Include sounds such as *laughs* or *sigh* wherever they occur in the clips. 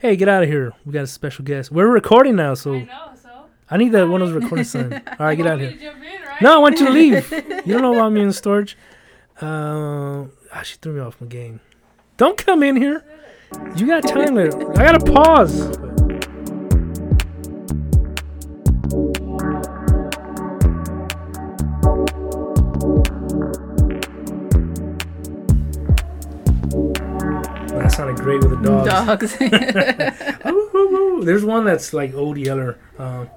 Hey, get out of here. We got a special guest. We're recording now, so I know, so. I need that one of those recording signs. *laughs* All right, get out of here. jump in, right? No, I want you to leave. *laughs* You don't know about me in storage. Uh, ah, she threw me off my game. Don't come in here. You got time later. I gotta pause. Sounded great with the dogs. Dogs. *laughs* Ooh, ooh, ooh. There's one that's like old yeller. Um,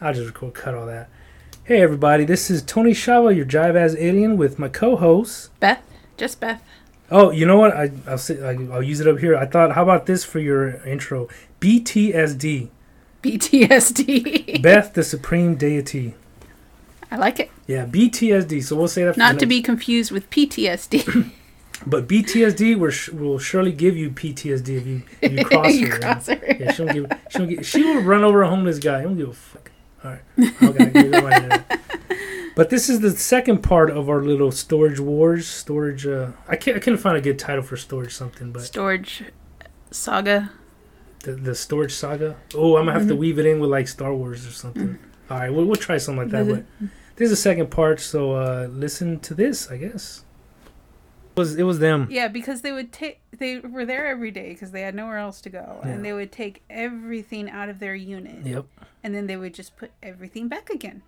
I'll just record, cut all that. Hey everybody, this is Tony Shava, your Jive as Alien, with my co-host. Beth. Just Beth. Oh, you know what? I, I'll say, I, I'll use it up here. I thought, how about this for your intro? BTSD, PTSD. Beth, the Supreme Deity. I like it. Yeah, BTSD. So we'll say that. For Not to next- be confused with PTSD. *laughs* But BTSD will, sh- will surely give you PTSD if you if you cross *laughs* You her. cross her. Yeah, she won't give. She don't give. She will run over a homeless guy. I don't give a fuck. All right. Okay. give it my hand. *laughs* but this is the second part of our little storage wars. Storage. Uh, I can't. I couldn't find a good title for storage something, but Storage saga. the, the storage saga. Oh, I'm gonna have to Mhm. weave it in with like Star Wars or something. Mm. All right. We'll, we'll try something like that. But this is the second part. So uh, listen to this. I guess. It was it was them. Yeah, because they would take. They were there every day because they had nowhere else to go, Yeah. and they would take everything out of their unit, Yep. and then they would just put everything back again.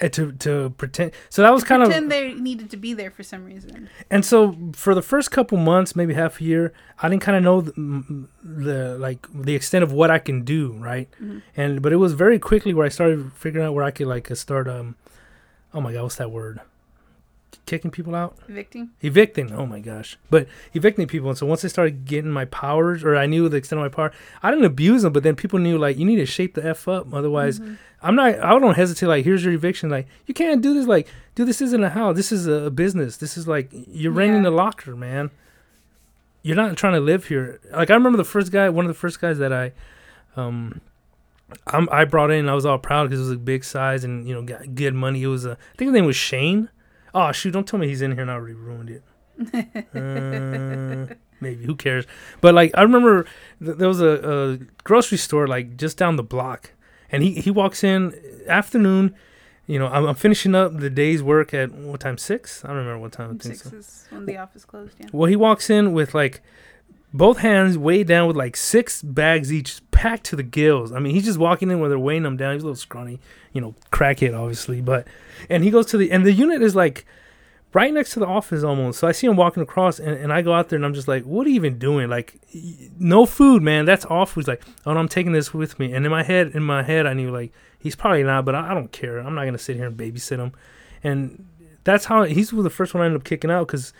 And to to pretend. So that was kind of Pretend they needed to be there for some reason. And so for the first couple months, maybe half a year, I didn't kind of know the, the like the extent of what I can do, right? Mhm. And but it was very quickly where I started figuring out where I could like uh, start um oh my god, what's that word? Kicking people out? Evicting. Evicting. Oh my gosh. But evicting people. And so once I started getting my powers or I knew the extent of my power, I didn't abuse them, but then people knew like you need to shape the F up. Otherwise Mhm. I'm not. I don't hesitate. Like, here's your eviction. Like, you can't do this. Like, dude, this isn't a house. This is a business. This is like you're renting a locker, man. You're not trying to live here. Like, I remember the first guy. One of the first guys that I, um, I'm, I brought in. I was all proud because it was a big size and you know got good money. It was a. I think his name was Shane. Oh shoot! Don't tell me he's in here and I already ruined it. *laughs* Uh, maybe who cares? But like I remember th- there was a, a grocery store like just down the block, and he he walks in afternoon. You know, I'm, I'm finishing up the day's work at what time? Six? I don't remember what time. I think Six so. is when the office closed. Yeah. Well, he walks in with like both hands weighed down with like six bags each, packed to the gills. I mean, he's just walking in where they're weighing him down. He's a little scrawny, you know, crackhead, obviously. But and he goes to the and the unit is like right next to the office almost. So I see him walking across, and, and I go out there and I'm just like, what are you even doing? Like, no food, man. That's awful. He's like, oh, no, I'm taking this with me. And in my head, in my head, I knew like he's probably not, but I, I don't care. I'm not gonna sit here and babysit him. And that's how he's the first one I ended up kicking out because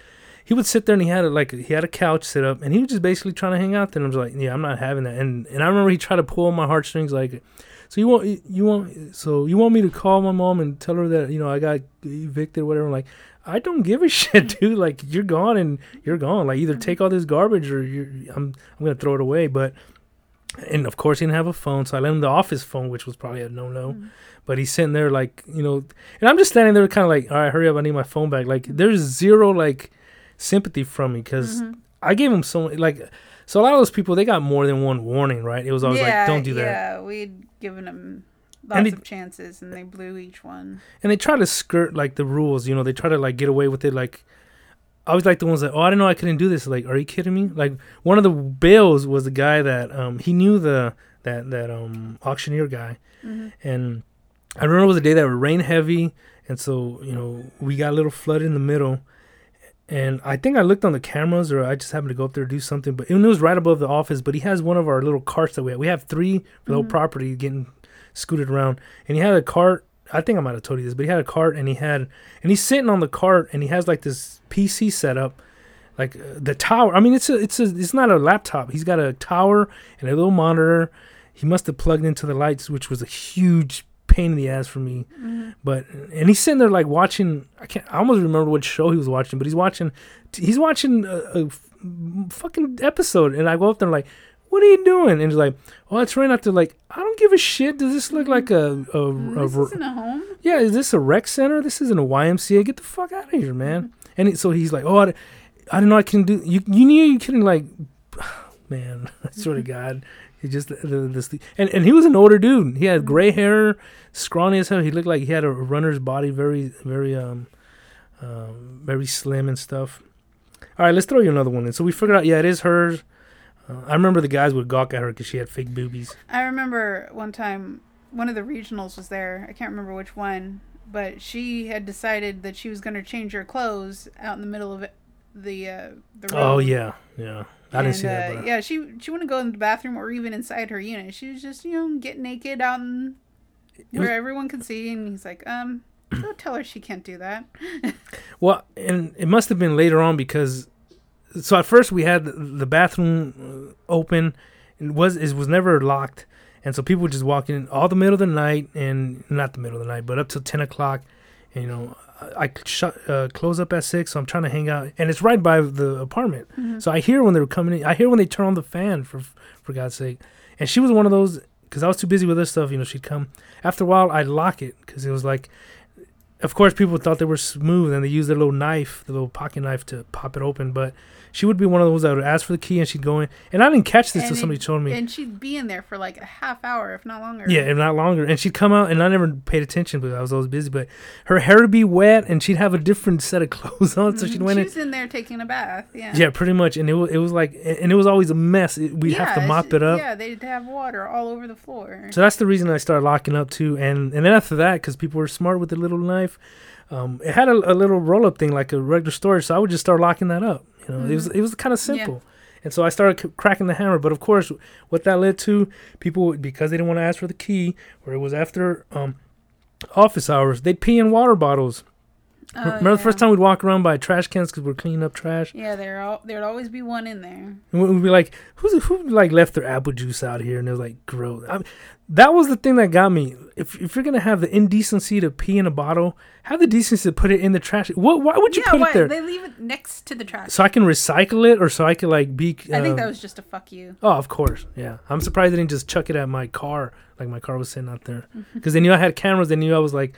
he would sit there and he had a, like he had a couch set up and he was just basically trying to hang out there. And I was like, yeah, I'm not having that. And and I remember he tried to pull my heartstrings like, so you want you want so you want me to call my mom and tell her that you know I got evicted or whatever. I'm like, I don't give a *laughs* shit, dude. Like you're gone and you're gone. Like either take all this garbage or you're I'm I'm gonna throw it away. But and of course he didn't have a phone, so I lent him the office phone, which was probably a no no. Mhm. But he's sitting there like you know, and I'm just standing there kind of like, all right, hurry up, I need my phone back. Like there's zero like sympathy from me because Mhm. I gave him so like. So a lot of those people they got more than one warning, right? It was always like, don't do that. Yeah, we'd given them lots it- of chances, and they blew each one. and they try to skirt like the rules you know they try to like get away with it like i was like the ones that oh i didn't know i couldn't do this like are you kidding me like one of the bails was the guy that um he knew the that that um auctioneer guy Mhm. and i remember it was a day that would rain heavy and so you know we got a little flooded in the middle and i think i looked on the cameras or i just happened to go up there to do something but it was right above the office but he has one of our little carts that we have. We have three for the whole Mhm. property getting scooted around. And he had a cart. I think i might have told you this but he had a cart and he had and he's sitting on the cart and he has like this pc setup like uh, the tower. I mean it's a it's a it's not a laptop. He's got a tower and a little monitor. He must have plugged into the lights which was a huge pain in the ass for me Mhm. but and he's sitting there like watching i can't i almost remember what show he was watching but he's watching he's watching a, a fucking episode and i go up there and like what are you doing and he's like oh it's right there like i don't give a shit does this look like a, a, a, This isn't a home. yeah, is this a rec center? This isn't a YMCA. Get the fuck out of here, man. And it, so he's like, oh, I, I didn't know I can do. You you knew you couldn't like. *sighs* man. *laughs* I swear to *laughs* God, he just the, and and he was an older dude. He had gray hair, scrawny as hell. He looked like he had a runner's body, very very um, um very slim and stuff. All right, let's throw you another one. in. so we figured out, yeah, it is hers. Uh, I remember the guys would gawk at her because she had fake boobies. I remember one time one of the regionals was there. I can't remember which one, but she had decided that she was going to change her clothes out in the middle of the uh, the. Oh yeah, yeah. I didn't And, see that. uh, yeah, she she wouldn't go in the bathroom or even inside her unit. She was just you know get naked out in where was- everyone can see, and he's like, um, *clears throat* go tell her she can't do that. *laughs* Well, and it must have been later on because, so at first we had the- bathroom uh, open, it was it was never locked, and so people would just walk in all the middle of the night and not the middle of the night, but up till ten o'clock, and you know. I shut uh, close up at six, so I'm trying to hang out, and it's right by the apartment. So I hear when they're coming in. I hear when they turn on the fan for for God's sake. And she was one of those because I was too busy with this stuff. You know, she'd come after a while. I'd lock it because it was like of course, people thought they were smooth and they used their little knife, the little pocket knife, to pop it open. But she would be one of those that would ask for the key and she'd go in. And I didn't catch this it- somebody told me. And she'd be in there for like a half hour, if not longer. Yeah, if not longer. And she'd come out, and I never paid attention because I was always busy. But her hair would be wet, and she'd have a different set of *laughs* clothes on. So she'd Mhm. went She in. was in there taking a bath. Yeah. Yeah, pretty much. And it was, it was like, and it was always a mess. It- We'd have to mop it up. Yeah, they'd have water all over the floor. So that's the reason I started locking up too. And and then after that, because people were smart with the little knife, um, it had a, a little roll up thing like a regular storage. So I would just start locking that up. You know, it was it was kind of Mm-hmm. Yeah. simple. And so I started c- cracking the hammer. But of course, what that led to, people because they didn't want to ask for the key, or it was after um, office hours, they'd pee in water bottles. Oh, Remember the first time we'd walk around by trash cans because we're cleaning up trash, Yeah, there all there'd always be one in there. and we'd be like, "Who's who like left their apple juice out here?" And it was like, "Gross." I mean, that was the thing that got me. If if you're gonna have the indecency to pee in a bottle, have the decency to put it in the trash. What? Why would you yeah, put why it there? they leave it next to the trash. so I can recycle it, or so I could like be. I think uh, that was just a fuck you. Oh, of course, yeah. I'm surprised they didn't just chuck it at my car, like my car was sitting out there, *laughs* because they knew I had cameras. They knew I was like,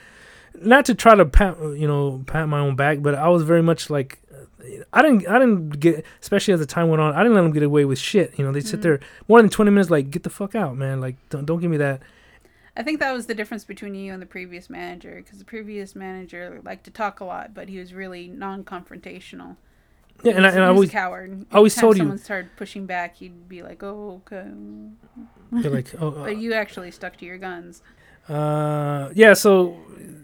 not to try to pat, you know, pat my own back, but I was very much like, I didn't, I didn't get, especially as the time went on, I didn't let them get away with shit. You know, they sit Mhm. there more than 20 minutes, like, get the fuck out, man. Like, don't, don't give me that. I think that was the difference between you and the previous manager, because the previous manager liked to talk a lot, but he was really non-confrontational. Yeah, and I, and I was always, coward. I always told you- someone started pushing back, he'd be like, "Oh, okay," feel like, oh, but you actually stuck to your guns. Uh, yeah. So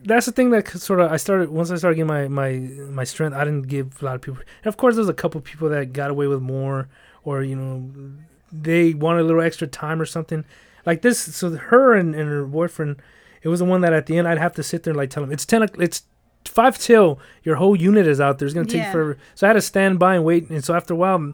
that's the thing that sort of I started once I started getting my my my strength. I didn't give a lot of people, and of course, there's a couple people that got away with more, or you know, they wanted a little extra time or something like this. So her and, and her boyfriend, it was the one that at the end I'd have to sit there and like tell him it's ten. It's five till your whole unit is out there. It's gonna take Yeah. forever. So I had to stand by and wait. And so after a while.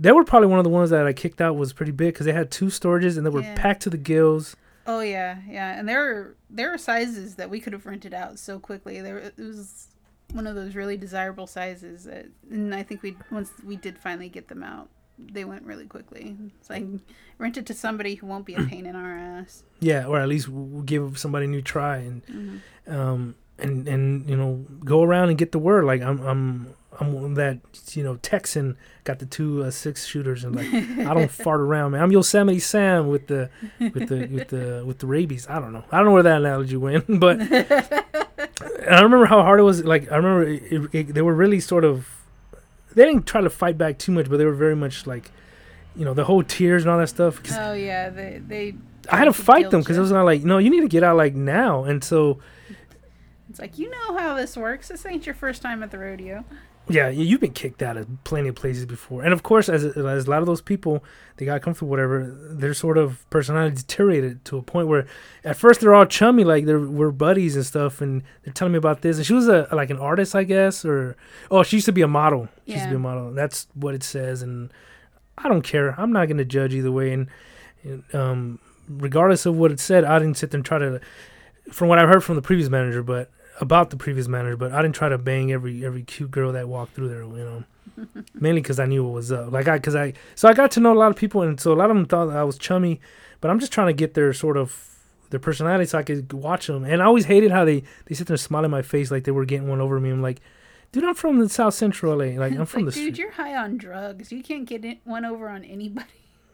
They were probably one of the ones that I kicked out was pretty big because they had two storages and they were Yeah. packed to the gills. Oh yeah, yeah, and there are there are sizes that we could have rented out so quickly. There it was one of those really desirable sizes, that, and I think we once we did finally get them out, they went really quickly. It's like rent it to somebody who won't be a pain in our ass. *clears throat* Yeah, or at least w- w- give somebody a new try and Mhm. um and and you know go around and get the word. Like I'm I'm I'm one that you know Texan got the two uh, six shooters and like I don't *laughs* fart around, man. I'm Yosemite Sam with the with the with the with the rabies. I don't know. I don't know where that analogy went, *laughs* but *laughs* I remember how hard it was. Like I remember it, it, they were really sort of they didn't try to fight back too much, but they were very much like you know the whole tears and all that stuff. Oh yeah, they they. I had to fight them because it was not like no, you need to get out like now, and so. It's like you know how this works. This ain't your first time at the rodeo. Yeah, you've been kicked out of plenty of places before, and of course, as as a lot of those people, they got comfortable, whatever. Their sort of personality deteriorated to a point where, at first, they're all chummy, like they're we're buddies and stuff, and they're telling me about this. And she was a like an artist, I guess, or oh, she used to be a model. She used to be a Yeah. model. That's what it says, and I don't care. I'm not gonna judge either way, and, and um, regardless of what it said, I didn't sit there and try to, from what I've heard from the previous manager, but about the previous manager, but I didn't try to bang every every cute girl that walked through there, you know. *laughs* Mainly because I knew what was up. Like I, because I, so I got to know a lot of people, and so a lot of them thought I was chummy, but I'm just trying to get their sort of their personality so I could watch them. And I always hated how they they sit there and smile in my face like they were getting one over me. I'm like, dude, I'm from the South Central LA. Like I'm from like, the dude, street. you're high on drugs. You can't get it, one over on anybody.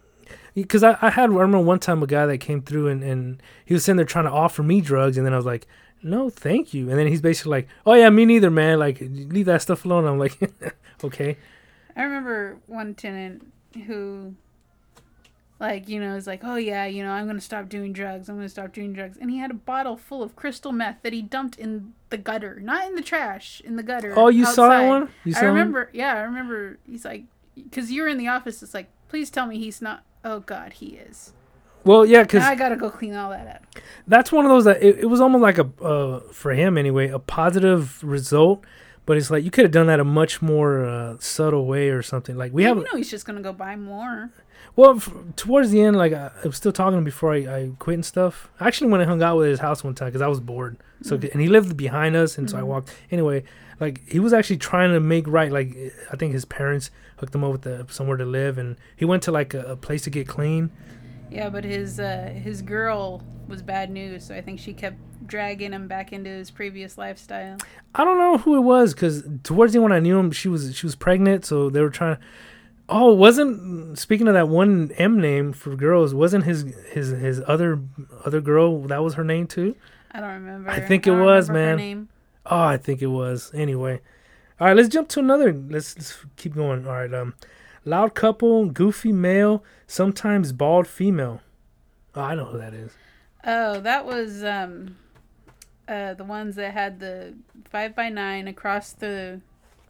*laughs* because I, I had I remember one time a guy that came through and, and he was sitting there trying to offer me drugs and then I was like, no, thank you. And then he's basically like, oh yeah, me neither, man. Like leave that stuff alone. I'm like, *laughs* okay. I remember one tenant who, like, you know, is like, oh yeah, you know, I'm gonna stop doing drugs. I'm gonna stop doing drugs, and he had a bottle full of crystal meth that he dumped in the gutter, not in the trash, in the gutter. Oh, you saw that one? You saw I him? remember. Yeah, I remember. He's like, because you were in the office. It's like, please tell me he's not. Oh God, he is. Well, yeah, because I gotta go clean all that up. that's one of those that it, it was almost like a uh, for him anyway a positive result but it's like you could have done that a much more uh, subtle way or something like we Yeah, have you know he's just gonna go buy more. well f- towards the end like I, I was still talking before I, I quit and stuff i actually went and hung out with his house one time because i was bored so and he lived behind us and so i Mhm. walked anyway like he was actually trying to make right like i think his parents hooked him up with the, somewhere to live and he went to like a, a place to get clean Yeah, but his uh, his girl was bad news, so I think she kept dragging him back into his previous lifestyle. I don't know who it was because towards the end when I knew him, she was she was pregnant, so they were trying. Oh, wasn't speaking of that one M name for girls? Wasn't his his his other other girl that was her name too? I don't remember. I think it was, man. Oh, I think it was. Anyway, all right, let's jump to another. Let's let's keep going. All right, um, loud couple, goofy male, sometimes bald female. Oh, I know who that is. Oh, that was um, uh, the ones that had the five by nine across the.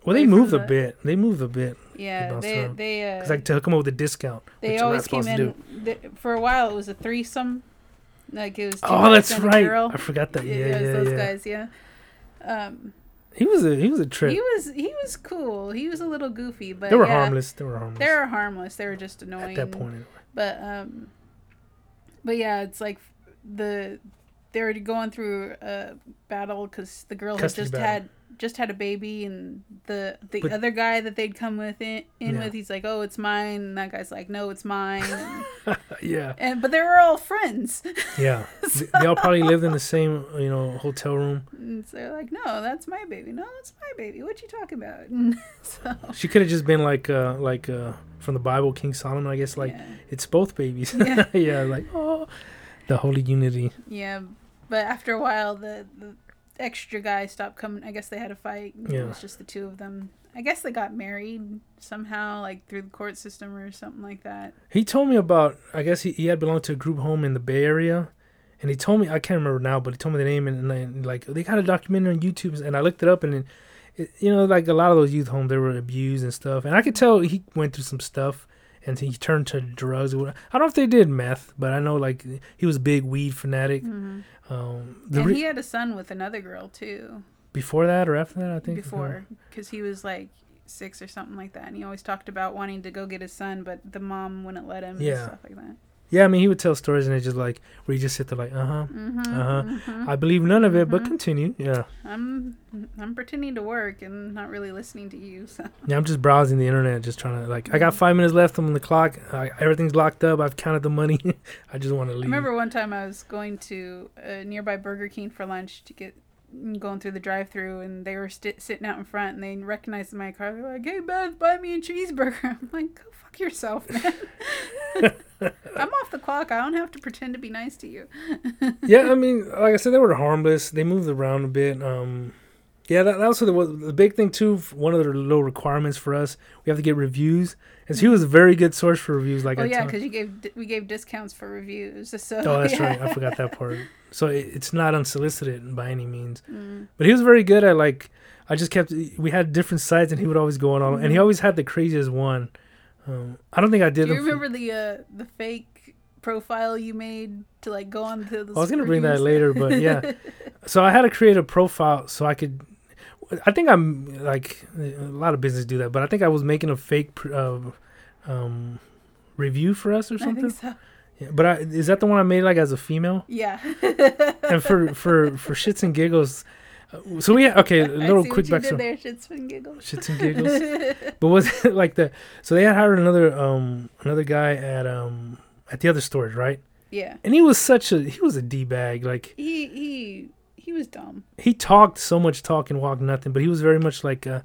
Well, they moved a bit. They moved a bit Yeah, they they uh, because I took them up with a discount. they which I'm not always came to in. th- for a while, it was a threesome. Like it was. Two Oh, that's right. Girl. I forgot that. Yeah, it yeah, yeah. those guys. Yeah. Um, He was a he was a trip. he was he was cool. He was a little goofy, but they were yeah, harmless. They were harmless They were harmless. They were just annoying. at that point. Anyway. But um, but yeah, it's like the they were going through a battle because the girl Custody had just battle. had just had a baby, and the the But- other guy that they'd come with in, in Yeah. with, he's like, "Oh, it's mine." And that guy's like, "No, it's mine." And, *laughs* yeah, and but they were all friends. *laughs* yeah. Th- they all probably lived in the same you know hotel room. And so they're like, "No, that's my baby. No, that's my baby. What you talking about?" *laughs* So She could have just been like uh like uh from the Bible, King Solomon. I guess like yeah. it's both babies. Yeah. yeah, like oh, the holy unity. Yeah, but after a while, the, the extra guy stopped coming. I guess they had a fight. Yeah. It was just the two of them. I guess they got married somehow, like through the court system or something like that. He told me about. I guess he, he had belonged to a group home in the Bay Area, and he told me I can't remember now, but he told me the name and, and like they got a documentary on YouTube, and I looked it up, and it, it, you know like a lot of those youth homes they were abused and stuff, and I could tell he went through some stuff, and he turned to drugs. I don't know if they did meth, but I know like he was a big weed fanatic. hmm Um, And re- he had a son with another girl too. before that or after that, I think Before, because he was like six or something like that, and he always talked about wanting to go get his son, but the mom wouldn't let him. Yeah. and stuff like that. Yeah, I mean he would tell stories, and it's just like where you just sit there like, uh huh. hmm Uh-huh. I believe none of it, but Mhm. continue. Yeah. I'm I'm pretending to work and not really listening to you. So. Yeah, I'm just browsing the internet, just trying to like. I got five minutes left on the clock. I, everything's locked up. I've counted the money. *laughs* I just want to leave. I remember one time I was going to a nearby Burger King for lunch to get going through the drive-through, and they were st- sitting out in front, and they recognized my car. They're like, "Hey, Beth, buy me a cheeseburger." *laughs* I'm like, "Go fuck yourself, man." *laughs* I'm off the clock. I don't have to pretend to be nice to you. *laughs* yeah, I mean, like I said, they were harmless. They moved around a bit. Um, yeah, that, that also the, the big thing too. One of the little requirements for us, we have to get reviews, and he was a very good source for reviews. Like oh yeah, because you gave we gave discounts for reviews. *laughs* So Oh, that's yeah. right. I forgot that part. So it, it's not unsolicited by any means. Mm. But he was very good at like. I just kept. We had different sites, and he would always go on all. And he Mhm. always had the craziest one. Um, I don't think I did. Do you them for- remember the uh, the fake profile you made to like go on to the? I was gonna bring that later, but yeah. *laughs* so I had to create a profile so I could. I think I'm like a lot of business do that, but I think I was making a fake uh, um, review for us or something. so. Yeah, but I, is that the one I made like as a female? Yeah. *laughs* And for for for shits and giggles, uh, so we okay. *laughs* A little quick backstory. there, shits and giggles. Shits and giggles. *laughs* But was it like the? So they had hired another um another guy at um at the other stores, right? yeah. And he was such a he was a d bag. Like He he he was dumb. he talked so much talk and walked nothing, but he was very much like uh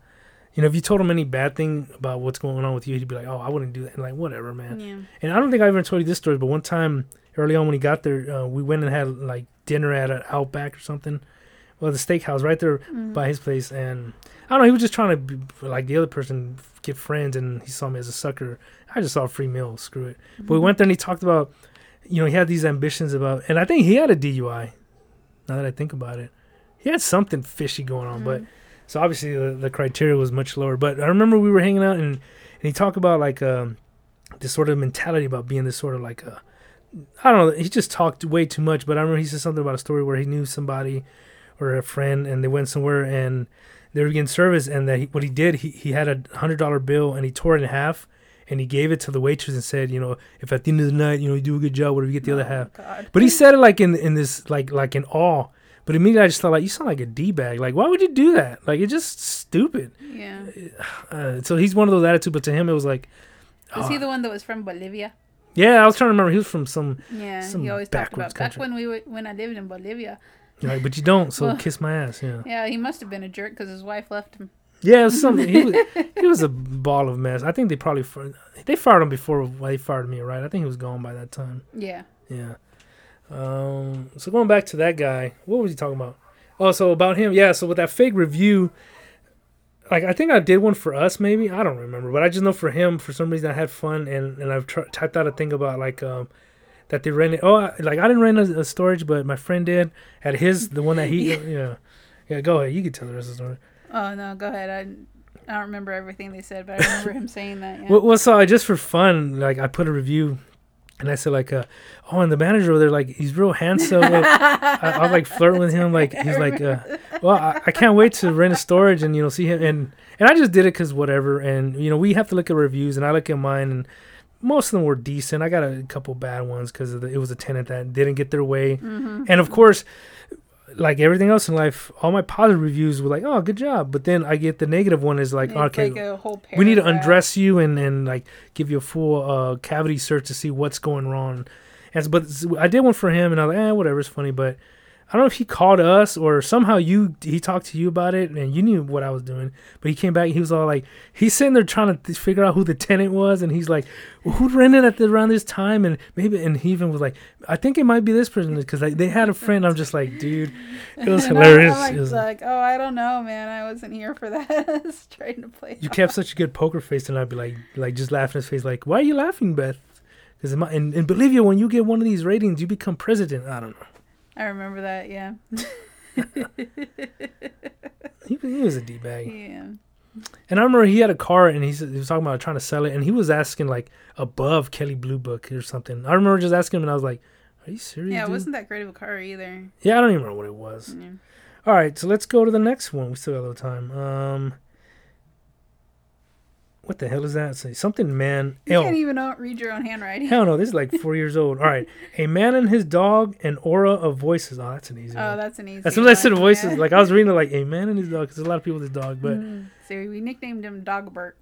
You know, if you told him any bad thing about what's going on with you, he'd be like, "Oh, I wouldn't do that." And like, whatever, man. Yeah. And I don't think I ever told you this story, but one time early on when he got there, uh, we went and had like dinner at an Outback or something. Well, the steakhouse right there Mm. by his place, and I don't know. He was just trying to be, like the other person get friends, and he saw me as a sucker. I just saw a free meal. Screw it. But we went there and he talked about, you know, he had these ambitions about, and I think he had a DUI. Now that I think about it, he had something fishy going on, but Mm. so obviously the, the criteria was much lower. But I remember we were hanging out and, and he talked about like um, this sort of mentality about being this sort of like a, I don't know. He just talked way too much. But I remember he said something about a story where he knew somebody or a friend and they went somewhere and they were getting service and that he, what he did he, he had a hundred dollar bill and he tore it in half and he gave it to the waitress and said you know if at the end of the night you know you do a good job what if you get the other Oh, half God. but he said it like in in this like like in awe. But immediately I just thought like you sound like a d bag. Like why would you do that? Like it's just stupid. Yeah. *sighs* Uh, so he's one of those attitudes. But to him it was like, Was oh, he the one that was from Bolivia? yeah. I was trying to remember. He was from some. Yeah. Some he always talked about back when we were, when I lived in Bolivia. Like, but you don't. So *laughs* Well- kiss my ass. Yeah. Yeah, he must have been a jerk because his wife left him. Yeah. It was something. He was he was a ball of mess. I think they probably they fired him before they fired me. Right. I think he was gone by that time. Yeah. Yeah. Um, so going back to that guy, what was he talking about? Oh, so about him, yeah. So with that fake review, like I think I did one for us, maybe I don't remember, but I just know for him, for some reason, I had fun and and I've tr- typed out a thing about like um that they rented. Oh, I, like I didn't rent a, a storage, but my friend did at his the one that he *laughs* yeah yeah. Go ahead, you can tell the rest of the story. Oh no, go ahead. I I don't remember everything they said, but I remember him *laughs* saying that. Yeah. Well, well, so I just for fun, like I put a review, and I said like, uh, oh, and the manager over there, like he's real handsome. like, *laughs* I, I was like flirting with him, like *laughs* he's like, uh, well, I, I can't wait to rent a storage and you know see him, and and I just did it because whatever, and you know we have to look at reviews, and I look at mine, and most of them were decent. I got a couple bad ones because it was a tenant that didn't get their way, mm-hmm. and of course. Like everything else in life, all my positive reviews were like, "Oh, good job," but then I get the negative one is like, "Okay, like a whole we need to undress you and and like give you a full uh cavity search to see what's going wrong. And s- but I did one for him and i was like eh whatever it's funny. But i don't know if he called us or somehow you he talked to you about it and you knew what i was doing but he came back he was all like he's sitting there trying to th- figure out who the tenant was and he's like well, who rented at the, around this time and maybe and he even was like i think it might be this person because like, they had a friend i'm just like dude it was *laughs* And I- hilarious It was- like, oh, I don't know, man. I wasn't here for that. *laughs* I was trying to play. You *laughs* kept such a good poker face, and I'd be like, like just laughing his face, like, why are you laughing, Beth? Because in, in, in Bolivia, when you get one of these ratings, you become president. I don't know. I remember that. Yeah. *laughs* He, he was a d bag, yeah. and I remember he had a car, and he, he was talking about trying to sell it, and he was asking like above Kelley Blue Book or something. I remember just asking him, and I was like, "Are you serious?" Yeah, it dude? wasn't that great of a car either. Yeah, I don't even remember what it was. Yeah. All right, so let's go to the next one. We still got a little time. Um, what the hell is that? Say something, man. You L. can't even read your own handwriting. Hell no, this is like four years old. All right. A man and his dog, an aura of voices. Oh, that's an easy Oh, one. that's an easy. As soon as I said voices, yeah. like I was reading it like a man and his dog, because there's a lot of people with his dog. But Mm. So we nicknamed him Dogbert.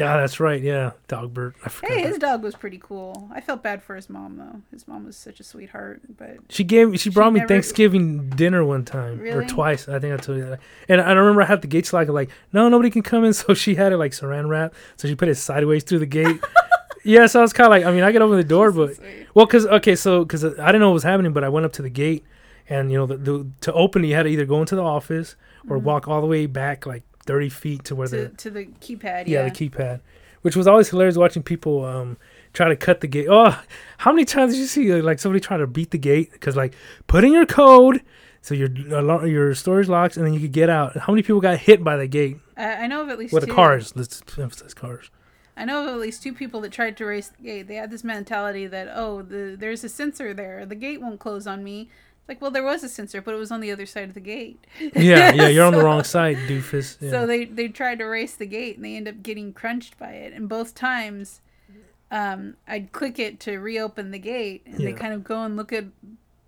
Yeah, that's right. Yeah, Dogbert. I forgot. Hey, that. his dog was pretty cool. I felt bad for his mom though. His mom was such a sweetheart, but She gave. She brought me never- Thanksgiving dinner one time or twice. I think I told you that. And I remember I had the gates locked. Like, no, nobody can come in. *laughs* So she had it like saran wrap. So she put it sideways through the gate. *laughs* yeah, so I was kind of like, I mean, I get open the door, so but sweet. Well, cause okay, so cause I didn't know what was happening, but I went up to the gate, and you know, the, the to open it, you had to either go into the office or Mhm. walk all the way back like thirty feet to where to, the to the keypad. yeah, Yeah, the keypad, which was always hilarious watching people um try to cut the gate. Oh, how many times did you see like somebody trying to beat the gate? Because like put in your code. So your uh, your storage locks, and then you could get out. How many people got hit by the gate? I, I know of at least With the cars, let's emphasize cars. I know of at least two people that tried to race the gate. They had this mentality that oh, the there's a sensor there. The gate won't close on me. Like well, there was a sensor, but it was on the other side of the gate. Yeah, yeah, *laughs* you're on the wrong side, doofus. Yeah. So they they tried to race the gate and they end up getting crunched by it. And both times, um, I'd click it to reopen the gate, and they kind of go and look at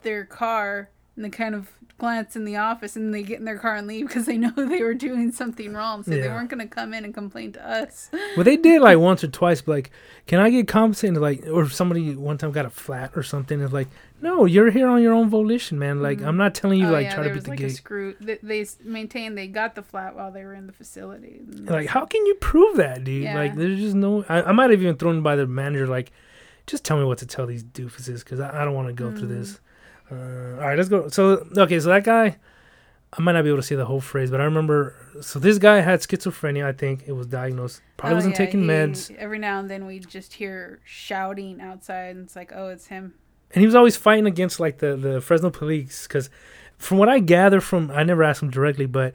their car and they kind of glance in the office and they get in their car and leave because they know *laughs* they were doing something wrong. So they weren't going to come in and complain to us. *laughs* Well, they did like *laughs* once or twice, but like, can I get compensated? Like, or somebody one time got a flat or something. It's like, no, you're here on your own volition, man. Like, Mhm. I'm not telling you oh, like yeah, try to beat the like a gate. screw. They, they maintained they got the flat while they were in the facility. Like, how can you prove that, dude? Yeah. Like, there's just no. I, I might have even thrown by the manager, like, just tell me what to tell these doofuses because I, I don't want to go through Mm. this. Uh, all right, let's go. So, okay, so that guy, I might not be able to say the whole phrase, but I remember. So this guy had schizophrenia. I think it was diagnosed. Probably Oh, wasn't yeah, taking he- meds, Every now and then we just hear shouting outside, and it's like, oh, it's him. and he was always fighting against like the the Fresno police because, from what I gather from, I never asked him directly, but.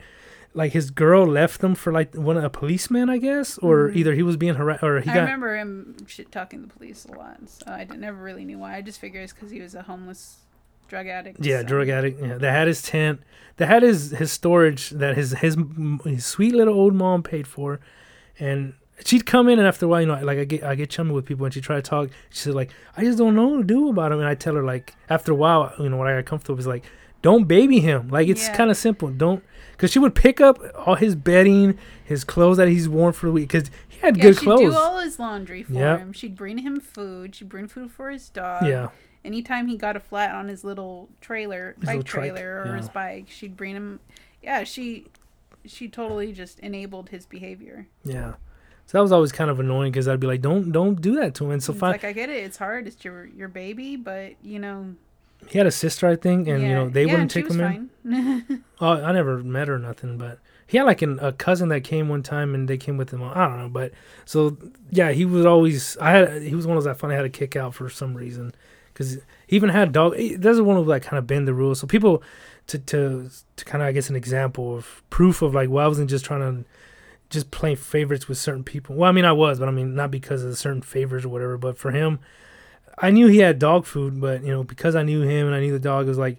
Like his girl left him for like one a policeman, I guess, or Mhm. either he was being harassed or he I got remember him shit talking the police a lot, so I never really knew why. I just figured it's because he was a homeless drug addict. Yeah, so- drug addict. Yeah, they had his tent. They had his his storage that his his his sweet little old mom paid for, and she'd come in and after a while, you know, like I get I get chummy with people and she try to talk. She said like I just don't know what to do about him, and I tell her like after a while, you know, when I got comfortable, is like don't baby him. Like it's Yeah. kind of simple. Don't because she would pick up all his bedding, his clothes that he's worn for the week because he had Yeah, good she'd clothes. do all his laundry for Yep. him. She'd bring him food. She'd bring food for his dog. yeah, Anytime he got a flat on his little trailer, His bike little trike, trailer, or yeah. his bike, she'd bring him. Yeah, she, she totally just enabled his behavior. yeah. So that was always kind of annoying because I'd be like, don't don't do that to him. And so it's fine. like I get it, it's hard. It's your your baby, but you know. he had a sister, I think, and yeah, you know they yeah, wouldn't take him in. *laughs* Oh, I never met her or nothing, but he had like an, a cousin that came one time and they came with him. I don't know, but so yeah, he was always. I had he was one of those I finally had to kick out for some reason because even had dog. This is one of like kind of bend the rules. So people to to to kind of I guess an example of proof of like well I wasn't just trying to just play favorites with certain people. Well, I mean I was, but I mean not because of certain favors or whatever. But for him, I knew he had dog food, but you know because I knew him and I knew the dog it was like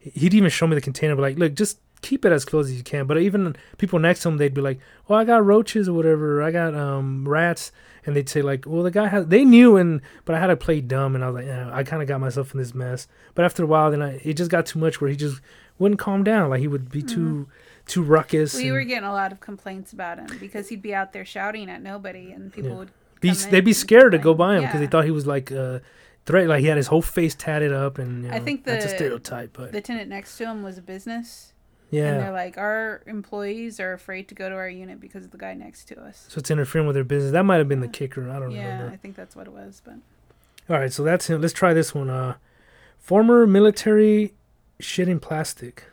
he'd even show me the container, but like look just keep it as close as you can. But even people next to him, they'd be like, "Well, I got roaches or whatever. I got um rats," and they'd say like, "Well, the guy has." They knew, and but I had to play dumb, and I was like, yeah, I kind of got myself in this mess. But after a while, then I it just got too much where he just wouldn't calm down. Like he would be too too ruckus. we and were getting a lot of complaints about him because he'd be out there shouting at nobody, and people Yeah. would. be, they'd be scared to go by him because they thought he was like uh threat. Like he had his whole face tatted up, and you I know, think that's a stereotype. But The tenant next to him was a business, and they're like, our employees are afraid to go to our unit because of the guy next to us. so it's interfering with their business. That might have been the kicker. I don't know. Yeah, remember. I think that's what it was, but All right, so that's him. Let's try this one. Uh, former military shit in plastic.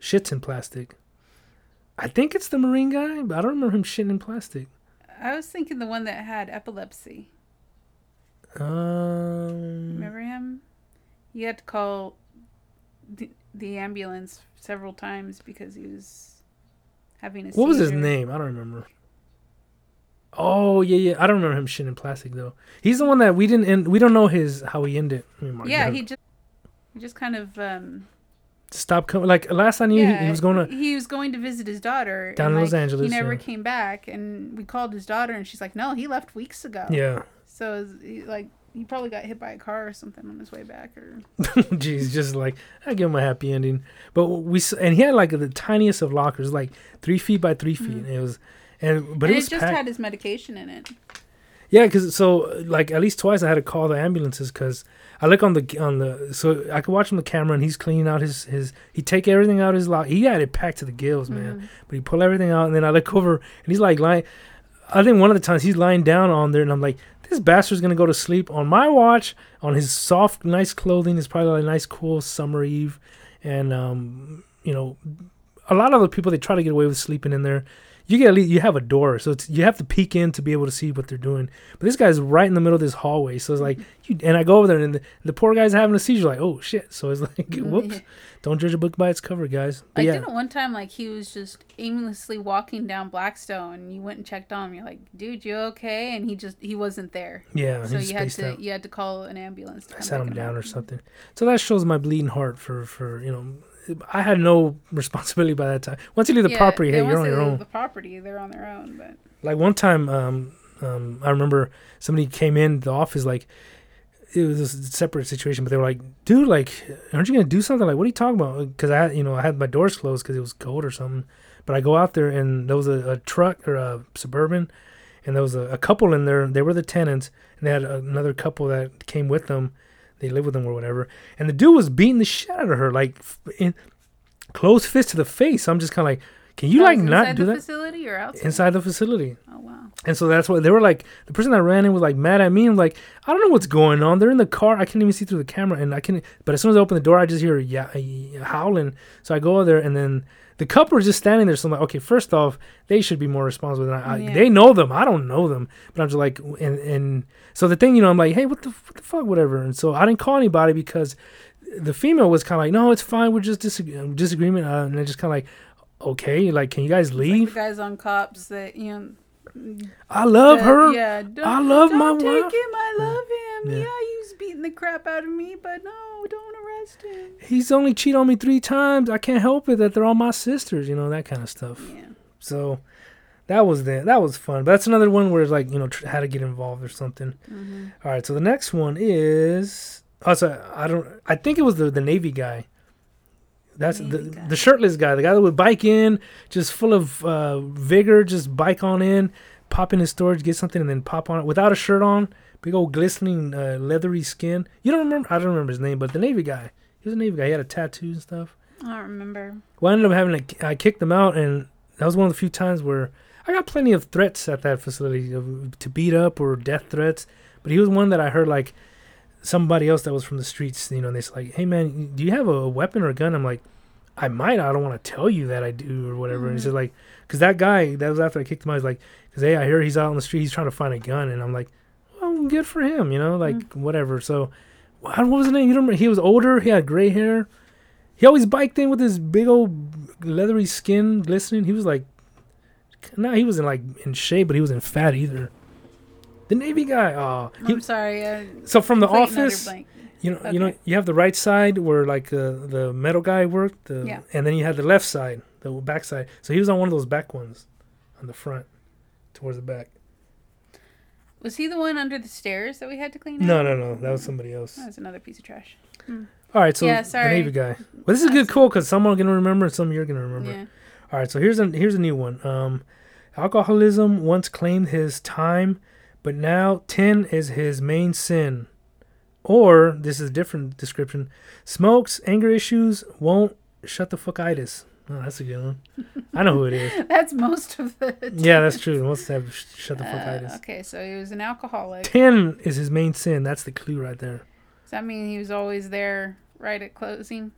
Shits in plastic. I think it's the Marine guy, but I don't remember him shitting in plastic. I was thinking the one that had epilepsy. Um, Remember him? You had to call the, ambulance several times because he was having a what was his name? I don't remember. Oh yeah, yeah. I don't remember him shitting plastic though. He's the one that we didn't. End, we don't know his how he ended. Yeah, that he just he just kind of um stop coming. Like last I knew, he- yeah, he, was going to. he was going to visit his daughter Down in Los Angeles, He never yeah. came back, and we called his daughter, and she's like, "No, he left weeks ago." Yeah. So was, like he probably got hit by a car or something on his way back, or *laughs* Jeez, just like I give him a happy ending. But we and he had like the tiniest of lockers, like three feet by three feet. And it was, and but and it was it just packed. had his medication in it. yeah, because so like at least twice I had to call the ambulances because I look on the on the so I could watch on the camera and he's cleaning out his his he take everything out of his lock. He had it packed to the gills, man. Mhm. But he pull everything out and then I look over and he's like lying. I think one of the times he's lying down on there and I'm like, this bastard's gonna go to sleep on my watch on his soft, nice clothing. It's probably like a nice, cool summer eve, and um, you know, a lot of the people they try to get away with sleeping in there. You get at least you have a door, so it's you have to peek in to be able to see what they're doing. But this guy's right in the middle of this hallway, so it's like you and I go over there and the, the poor guy's having a seizure. Like, oh shit! So it's *laughs* like, *laughs* whoops! Don't judge a book by its cover, guys. But Like yeah, didn't one time like he was just aimlessly walking down Blackstone and you went and checked on him. You're like, dude, you okay? And he just he wasn't there. yeah, so you had to out. you had to call an ambulance. I sat him down up. or something. So that shows my bleeding heart for for you know. I had no *laughs* responsibility by that time. Once you leave the Yeah, property, hey, you're on your own. The property, they're on their own. But Like one time, um, um, I remember somebody came in the office like it was a separate situation, but they were like, "Dude, like, aren't you gonna do something? Like, what are you talking about?" Because I, had, you know, I had my doors closed because it was cold or something. But I go out there and there was a, a truck or a suburban, and there was a, a couple in there. They were the tenants, and they had another couple that came with them. They live with them or whatever. And the dude was beating the shit out of her, like in close fist to the face. I'm just kind of like, can you That like not inside do the that facility or outside? inside the facility? Oh wow. And so that's what they were like. The person that ran in was like mad at me. I'm like, I don't know what's going on. They're in the car. I can't even see through the camera, and I can. But as soon as I open the door, I just hear yeah, howling. So I go over there, and then the couple are just standing there. So I'm like, okay, first off, they should be more responsible than I. Yeah. I they know them. I don't know them, but I'm just like, and and so the thing, you know, I'm like, hey, what the what the fuck, whatever. And so I didn't call anybody because the female was kind of like, no, it's fine. We're just disagree- disagreement, uh, and I just kind of like, okay, like, can you guys Like leave? the guys on cops that you know. I love that- her. Yeah. Don't, I love my don't take wife. him. I love him. Yeah. Yeah. he was beating the crap out of me, but no, don't arrest him. he's only cheated on me three times. I can't help it that they're all my sisters, you know, that kind of stuff. Yeah. So that was the that was fun. But that's another one where it's like, you know, tr- how to get involved or something. hmm All right, so the next one is also I don't I think it was the the Navy guy. That's the guy. the shirtless guy, the guy that would bike in, just full of uh, vigor, just bike on in, pop in his storage, get something, and then pop on it without a shirt on, big old glistening uh, leathery skin. You don't remember? I don't remember his name, but the Navy guy. He was a Navy guy. He had a tattoo and stuff. I don't remember. Well, I ended up having to, I kicked him out, and that was one of the few times where I got plenty of threats at that facility of, to beat up or death threats. But he was one that I heard like somebody else that was from the streets, you know, and they're like, "Hey man, do you have a weapon or a gun?" I'm like, "I might. I don't want to tell you that I do or whatever." And he said mm-hmm. like, "Cause that guy that was after I kicked him out. He's like, "Cause hey, I hear he's out on the street. He's trying to find a gun." And I'm like, "Well, good for him, you know, mm-hmm. like whatever." So, what what was his name? You remember? He was older. He had gray hair. He always biked in with his big old leathery skin glistening. He was like, no, he wasn't like in shape, but he wasn't fat either. The Navy guy. Oh, he, I'm sorry. Uh, so from the complete and utter office, you know, you know, you have the right side where like uh, the metal guy worked, the, Yeah. and then you had the left side, the back side. So he was on one of those back ones, on the front, towards the back. Was he the one under the stairs that we had to clean No, out? no, no, that was somebody else. That was another piece of trash. All right, so Yeah, the. Navy guy. Well, this is good, cool, because some are gonna remember, and some you're gonna remember. Yeah. All right, so here's a here's a new one. Um, alcoholism once claimed his time, but now tin is his main sin. Or this is a different description: smokes, anger issues, won't shut the fuck itis. Oh, that's a good one. I know who it is. *laughs* That's most of the. Yeah, that's true. To have shut the fuck Uh, itis. okay, so he was an alcoholic. Tin is his main sin. That's the clue right there. Does that mean he was always there right at closing?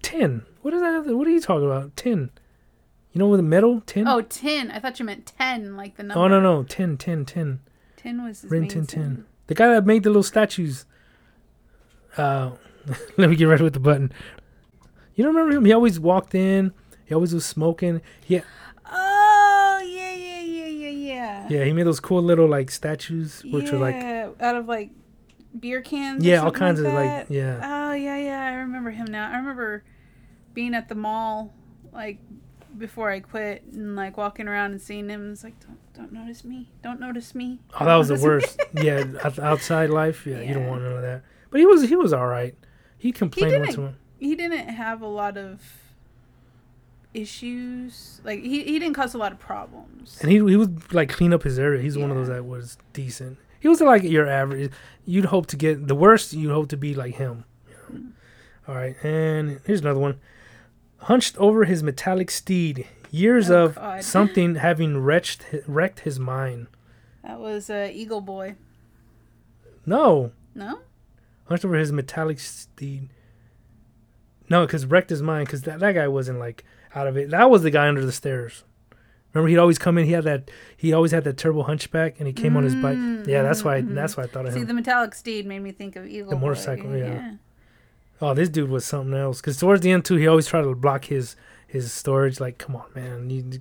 Tin. What is that? What are you talking about? Tin. You know with the metal tin? Oh, tin. I thought you meant ten, like the number. oh no no tin tin tin. Tin was his Rin Tin. Tin. The guy that made the little statues. Uh, *laughs* let me get right with the button. You don't remember him? He always walked in. He always was smoking. Yeah, Oh yeah yeah yeah yeah yeah. yeah. He made those cool little like statues, which were like out of like beer cans. yeah, all kinds like of like yeah. Oh yeah yeah, I remember him now. I remember being at the mall like before I quit and like walking around and seeing him. It's like don't don't notice me. Don't notice me. Oh, that was the worst. *laughs* yeah, outside life. Yeah, you don't want none of that. But he was he was all right. He complained once didn't- while. he didn't have a lot of issues. Like he, he didn't cause a lot of problems. And he he would like clean up his area. He's one of those that was decent. He was like your average. You'd hope to get the worst. You'd hope to be like him. know. Mm. All right, and here's another one. Hunched over his metallic steed, years Oh, of God. *laughs* something having wrecked wrecked his mind. That was uh, Eagle Boy. No, No? hunched over his metallic steed. No, because wrecked his mind. Because that, that guy wasn't like out of it. That was the guy under the stairs. Remember, he'd always come in. He had that. He always had that terrible hunchback, and he came on his bike. Mm, Yeah, that's why. mhm, That's why I thought of See, him. See, the metallic steed made me think of Eagle The Boy. motorcycle, yeah. Oh, this dude was something else. Because towards the end too, he always tried to block his his storage. Like, come on, man. You,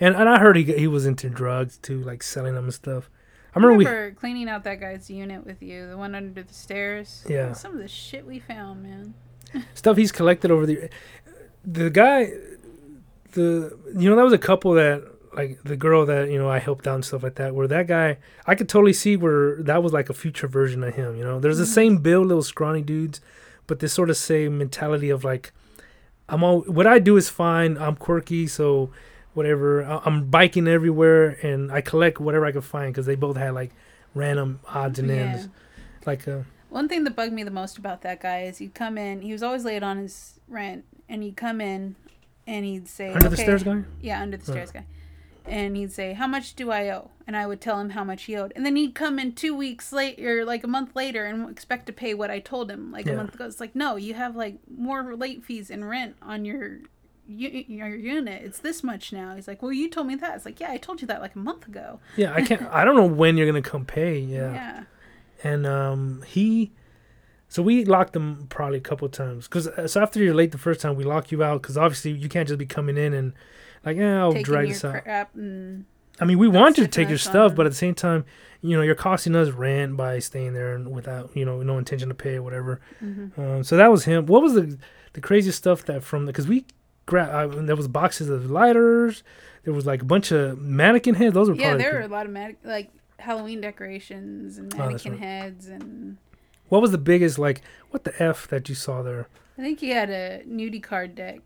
and and I heard he he was into drugs too, like selling them and stuff. I I remember, remember cleaning out that guy's unit with you, the one under the stairs. Yeah. Some of the shit we found, man. *laughs* stuff he's collected over the the guy. The you know that was a couple that like the girl that you know I helped out and stuff like that. Where that guy, I could totally see where that was like a future version of him. You know, there's the Mhm. same build, little scrawny dudes, but this sort of same mentality of like, I'm all what I do is fine. I'm quirky, so whatever. I- I'm biking everywhere, and I collect whatever I can find because they both had like random odds and ends. Like, uh, One thing that bugged me the most about that guy is he'd come in. He was always late on his rent, and he'd come in, and he'd say, under the stairs guy. Yeah, under the stairs guy. And he'd say, "How much do I owe?" And I would tell him how much he owed. And then he'd come in two weeks later, or like a month later, and expect to pay what I told him like Yeah. a month ago. It's like, no, you have like more late fees and rent on your your unit. It's this much now. He's like, "Well, you told me that." It's like, "Yeah, I told you that like a month ago." Yeah, I can't. I don't know when you're gonna come pay. Yeah. Yeah. and um he so we locked him probably a couple of times because so after you're late the first time we lock you out because obviously you can't just be coming in and like yeah i'll Taking drag this out i mean we want you to take your stuff but at the same time you know you're costing us rent by staying there and without you know no intention to pay or whatever mhm. um, so that was him what was the the craziest stuff that from the because we grabbed uh, there was boxes of lighters there was like a bunch of mannequin heads those were yeah, there the- were a lot of mag- like Halloween decorations and Oh, mannequin right. heads and. what was the biggest like what the f that you saw there I think he had a nudie card deck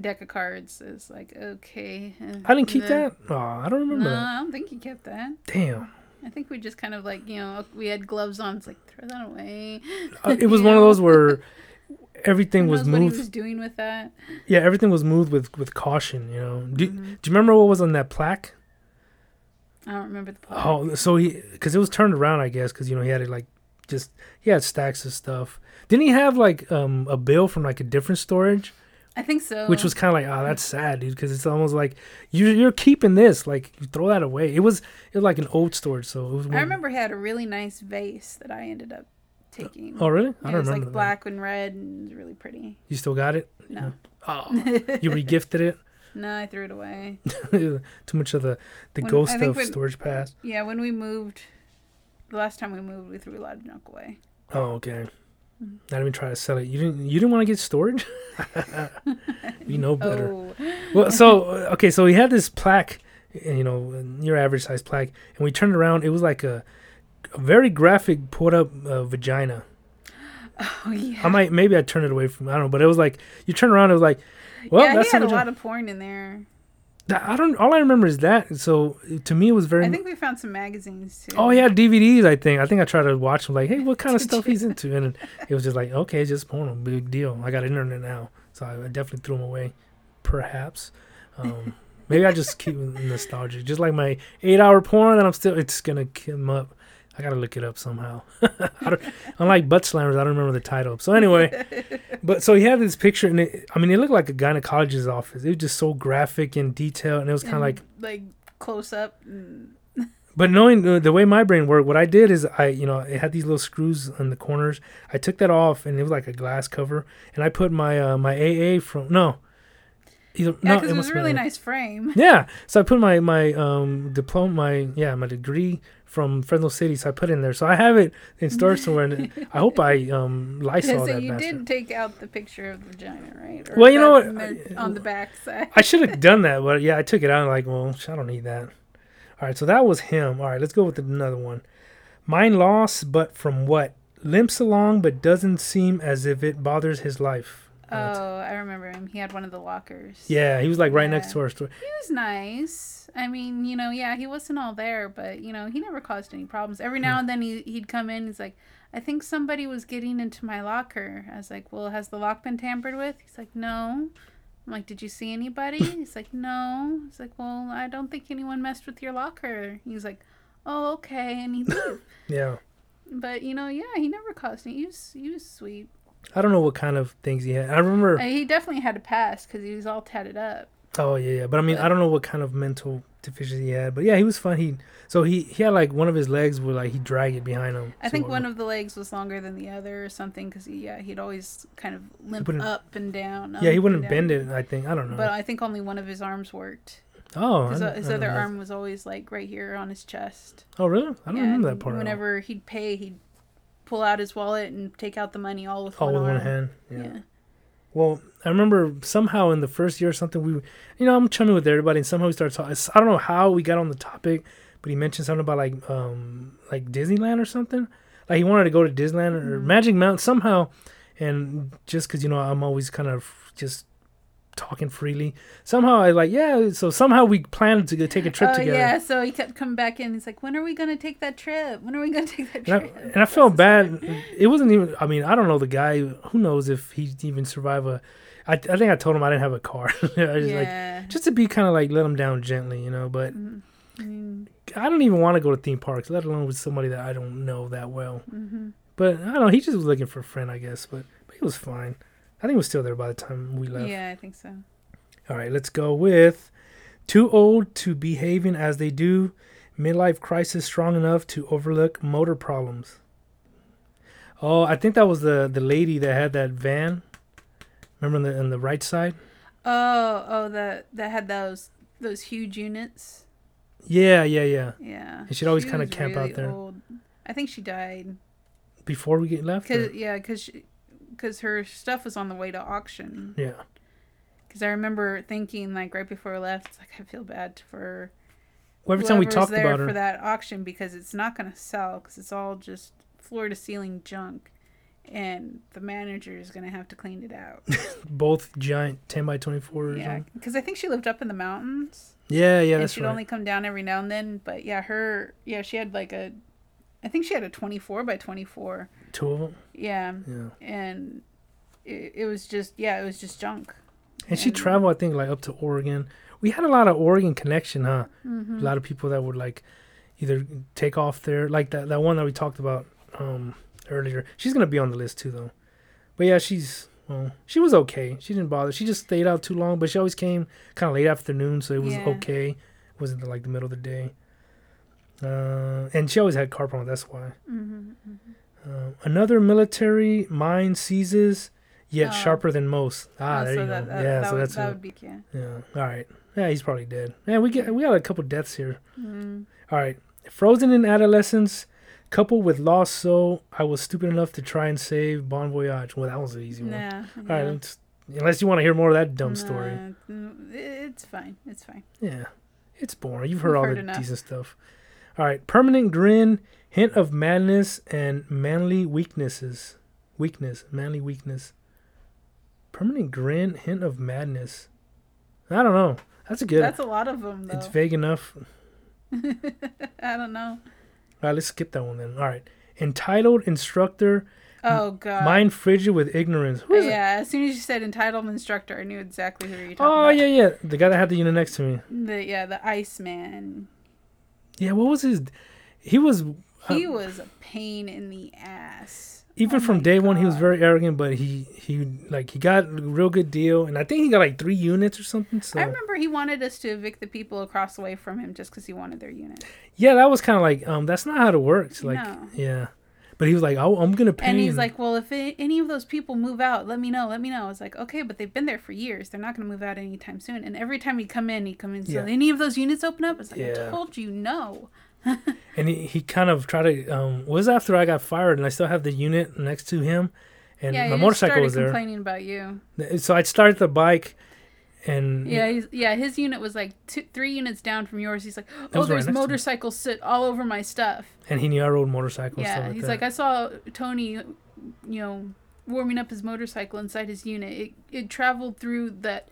deck of cards. is like okay. uh, i didn't keep that oh i don't remember No, that I don't think he kept that. damn I think we just kind of like you know we had gloves on. It's like throw that away. Uh, it *laughs* was one of those where *laughs* everything was knows what he moved. was doing with that? Yeah, everything was moved with with caution. You know. Do, Mhm. do you remember what was on that plaque? I don't remember the plaque. Oh, so he because it was turned around, I guess, because you know he had it like just he had stacks of stuff. Didn't he have like um a bill from like a different storage, I think so. which was kind of like, oh, that's sad, dude, because it's almost like you you're keeping this, like you throw that away. It was it was like an old storage, so it was. I remember he had a really nice vase that I ended up taking. Oh, really? I it don't was remember. like that. black and red and it was really pretty. You still got it? No, *laughs* Oh, you regifted it. no, I threw it away. *laughs* Too much of the the When- ghost of when- storage past. Yeah, when we moved, the last time we moved, we threw a lot of junk away. Oh, okay. Not even try to sell it. You didn't. You didn't want to get storage. *laughs* you know better. Oh, Well, so okay, so we had this plaque, you know, your average size plaque, and we turned around. It was like a, a very graphic pulled up uh, vagina. oh yeah. I might maybe I turned it away from. I don't know, but it was like you turn around. It was like, well, yeah, that's he had a lot of porn in there. That- I don't. All I remember is that. So to me, it was very. I think we found some magazines too. Oh yeah, DVDs. I think. I think I tried to watch them. Like, hey, what kind of *laughs* stuff you? he's into? And it was just like, okay, it's just porno. Big deal. I got internet now, so I definitely threw them away. Perhaps. Um, *laughs* maybe I just keep nostalgic. Just like my eight-hour porn, and I'm still. It's gonna come up. I gotta look it up somehow. *laughs* I don't, unlike butt slammers, I don't remember the title. So anyway, *laughs* but so he had this picture, and it, I mean, it looked like a gynecologist's office. It was just so graphic and detailed, and it was kind of like like close up. And, *laughs* but knowing the, the way my brain worked, what I did is I, you know, it had these little screws on the corners. I took that off, and it was like a glass cover, and I put my uh, my AA from no, either yeah, no, because it was a really nice frame. *laughs* Yeah, so I put my my um diploma, my yeah, my degree from Fresno City. So I put it in there. So I have it in storage somewhere, and *laughs* I hope I um Lysol so that you bastard. did take out the picture of the vagina, right? Or Well, you know what? there on the back side. I should have *laughs* done that, but yeah, I took it out. like, well, I don't need that. All right, so that was him. All right, let's go with another one. Mine lost, but from what? Limps along, but doesn't seem as if it bothers his life. Oh, I remember him. He had one of the lockers. Yeah, he was like right next to our store. He was nice. I mean, you know, yeah, he wasn't all there, but you know, he never caused any problems. Every now and then he he'd come in. He's like, "I think somebody was getting into my locker." I was like, "Well, has the lock been tampered with?" He's like, "No." I'm like, "Did you see anybody?" *coughs* He's like, "No." He's like, "Well, I don't think anyone messed with your locker." He's like, "Oh, okay," and he. *coughs* Yeah, but you know, yeah, he never caused any. He was he was sweet. I don't know what kind of things he had. I remember. Uh, he definitely had a pass because he was all tatted up. Oh yeah, yeah. But I mean, I don't know what kind of mental deficiency he had. But yeah, he was fun. He so he he had like one of his legs would like he drag it behind him. I So think one of the legs was longer than the other or something because he, yeah, he'd always kind of limp up and down. Yeah, he wouldn't bend it. I think I don't know. But I think only one of his arms worked. oh, I His, his other arm was always like right here on his chest. Oh really? I don't Yeah, remember that part. Whenever he'd pay, he'd pull out his wallet and take out the money all with All one with arm. one hand. Yeah. Yeah. Well, I remember somehow in the first year or something, we, you know, I'm chumming with everybody, and somehow we started talking. I don't know how we got on the topic, but he mentioned something about like, um, like Disneyland or something. Like he wanted to go to Disneyland or Mhm. Magic Mountain somehow, and just because you know I'm always kind of just talking freely. Somehow I like yeah. So somehow we planned to go take a trip oh together. yeah, so he kept coming back in. He's like, "When are we gonna take that trip? When are we gonna *laughs* take that And I, trip?" and I felt bad. It wasn't even. I mean, I don't know the guy. Who knows if he even survive a. I, I think I told him I didn't have a car. *laughs* I was like, yeah. just to be kind of like let him down gently, you know. But Mhm. Mm, I don't even want to go to theme parks, let alone with somebody that I don't know that well. mhm. But I don't know. He just was looking for a friend, I guess. But, but he was fine. I think he was still there by the time we left. Yeah, I think so. All right, let's go with too old to behaving as they do. Midlife crisis strong enough to overlook motor problems. Oh, I think that was the the lady that had that van. Remember on the on the right side? Oh, oh, that that had those those huge units. Yeah, yeah, yeah. Yeah. And she'd always She kinda was camp out there. old. I think she died. Before we get left. or- Cause yeah, cause because her stuff was on the way to auction. Yeah. Because I remember thinking like right before I left, it's like I feel bad for Well, every time we talked there about for that auction because it's not gonna sell because it's all just floor to ceiling junk, and the manager is gonna have to clean it out. *laughs* both giant ten by twenty fours. yeah, because I think she lived up in the mountains. Yeah, yeah, and she'd right. only come down every now and then. But yeah, her yeah she had like a, I think she had a twenty four by twenty four. Two of them. Yeah, Yeah. and it, it was just yeah it was just junk. And she traveled, I think, like up to Oregon. We had a lot of Oregon connection, huh? Mm-hmm. a lot of people that would like either take off there like that that one that we talked about um earlier she's gonna be on the list too though but yeah she's well she was okay she didn't bother she just stayed out too long but she always came kind of late afternoon so it was Yeah. okay it wasn't like the middle of the day uh and she always had car problems that's why Mm-hmm. Uh, another military mind seizes yet Oh. sharper than most ah there so you that, go that, yeah that so would, that's that a, would be yeah. yeah all right yeah he's probably dead yeah we get we got a couple deaths here Mm. all right. Frozen in adolescence, coupled with lost soul, I was stupid enough to try and save Bon Voyage. Well, that was an easy one. Nah, All right. yeah. let's- unless you want to hear more of that dumb story. Mm, It's fine. It's fine. Yeah. It's boring. You've heard We've all heard the enough. decent stuff. All right. Permanent grin, hint of madness, and manly weaknesses. Weakness. Manly weakness. Permanent grin, hint of madness. I don't know. That's a good. That's a lot of them, though. it's vague enough. *laughs* I don't know. All right. Let's skip that one then. All right. Entitled instructor, Oh God. mind frigid with ignorance. Who is it? yeah. As soon as you said entitled instructor, I knew exactly who you were talking Oh about. yeah, yeah. The guy that had the unit next to me. The yeah, the Iceman. Yeah, what was his? He was He uh, was a pain in the ass. even oh from day one. He was very arrogant, but he he like he got a real good deal, and I think he got like three units or something. So I remember he wanted us to evict the people across the way from him just because he wanted their unit. yeah, that was kind of like um that's not how it works. Like No. yeah, but he was like, oh, I'm gonna pay. And he's like, "Well, if a- any of those people move out, let me know. Let me know." I was like, "Okay, but they've been there for years. They're not going to move out anytime soon." And every time he'd come in, he'd come in. So Yeah. any of those units open up? I was like, Yeah. "I told you no." *laughs* and he, he kind of tried to um was after I got fired, and I still have the unit next to him, and yeah, my motorcycle was there. complaining about you. So I'd start the bike, and Yeah, he's, yeah. His unit was like two, three units down from yours. He's like, "Oh, right there's me. motorcycles sit all over my stuff." and he knew I rode motorcycles. yeah, like he's that. like, "I saw Tony, you know, warming up his motorcycle inside his unit. It it traveled through that."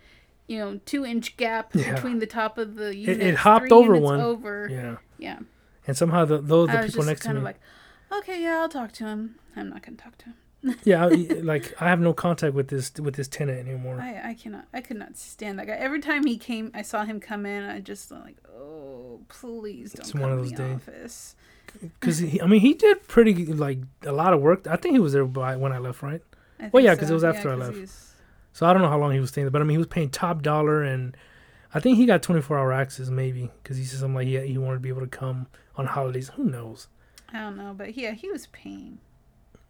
You know, two inch gap Yeah. between the top of the unit. it hopped over one. Over. yeah. yeah. And somehow the, those the people next to me, like, okay, yeah, I'll talk to him. I'm not gonna talk to him. *laughs* yeah, I- like I have no contact with this with this tenant anymore. I, I cannot, I could not stand that guy. Every time he came, I saw him come in. I just like, oh, please don't It's come one of to those the days. office. Because I mean, he did pretty like a lot of work. I think he was there by when I left, right? I Well, yeah, 'cause it was after I left. he's- So I don't know how long he was staying there, but I mean, he was paying top dollar, and I think he got twenty four hour access maybe because he said something like he he wanted to be able to come on holidays. Who knows? I don't know, but yeah, he was pain.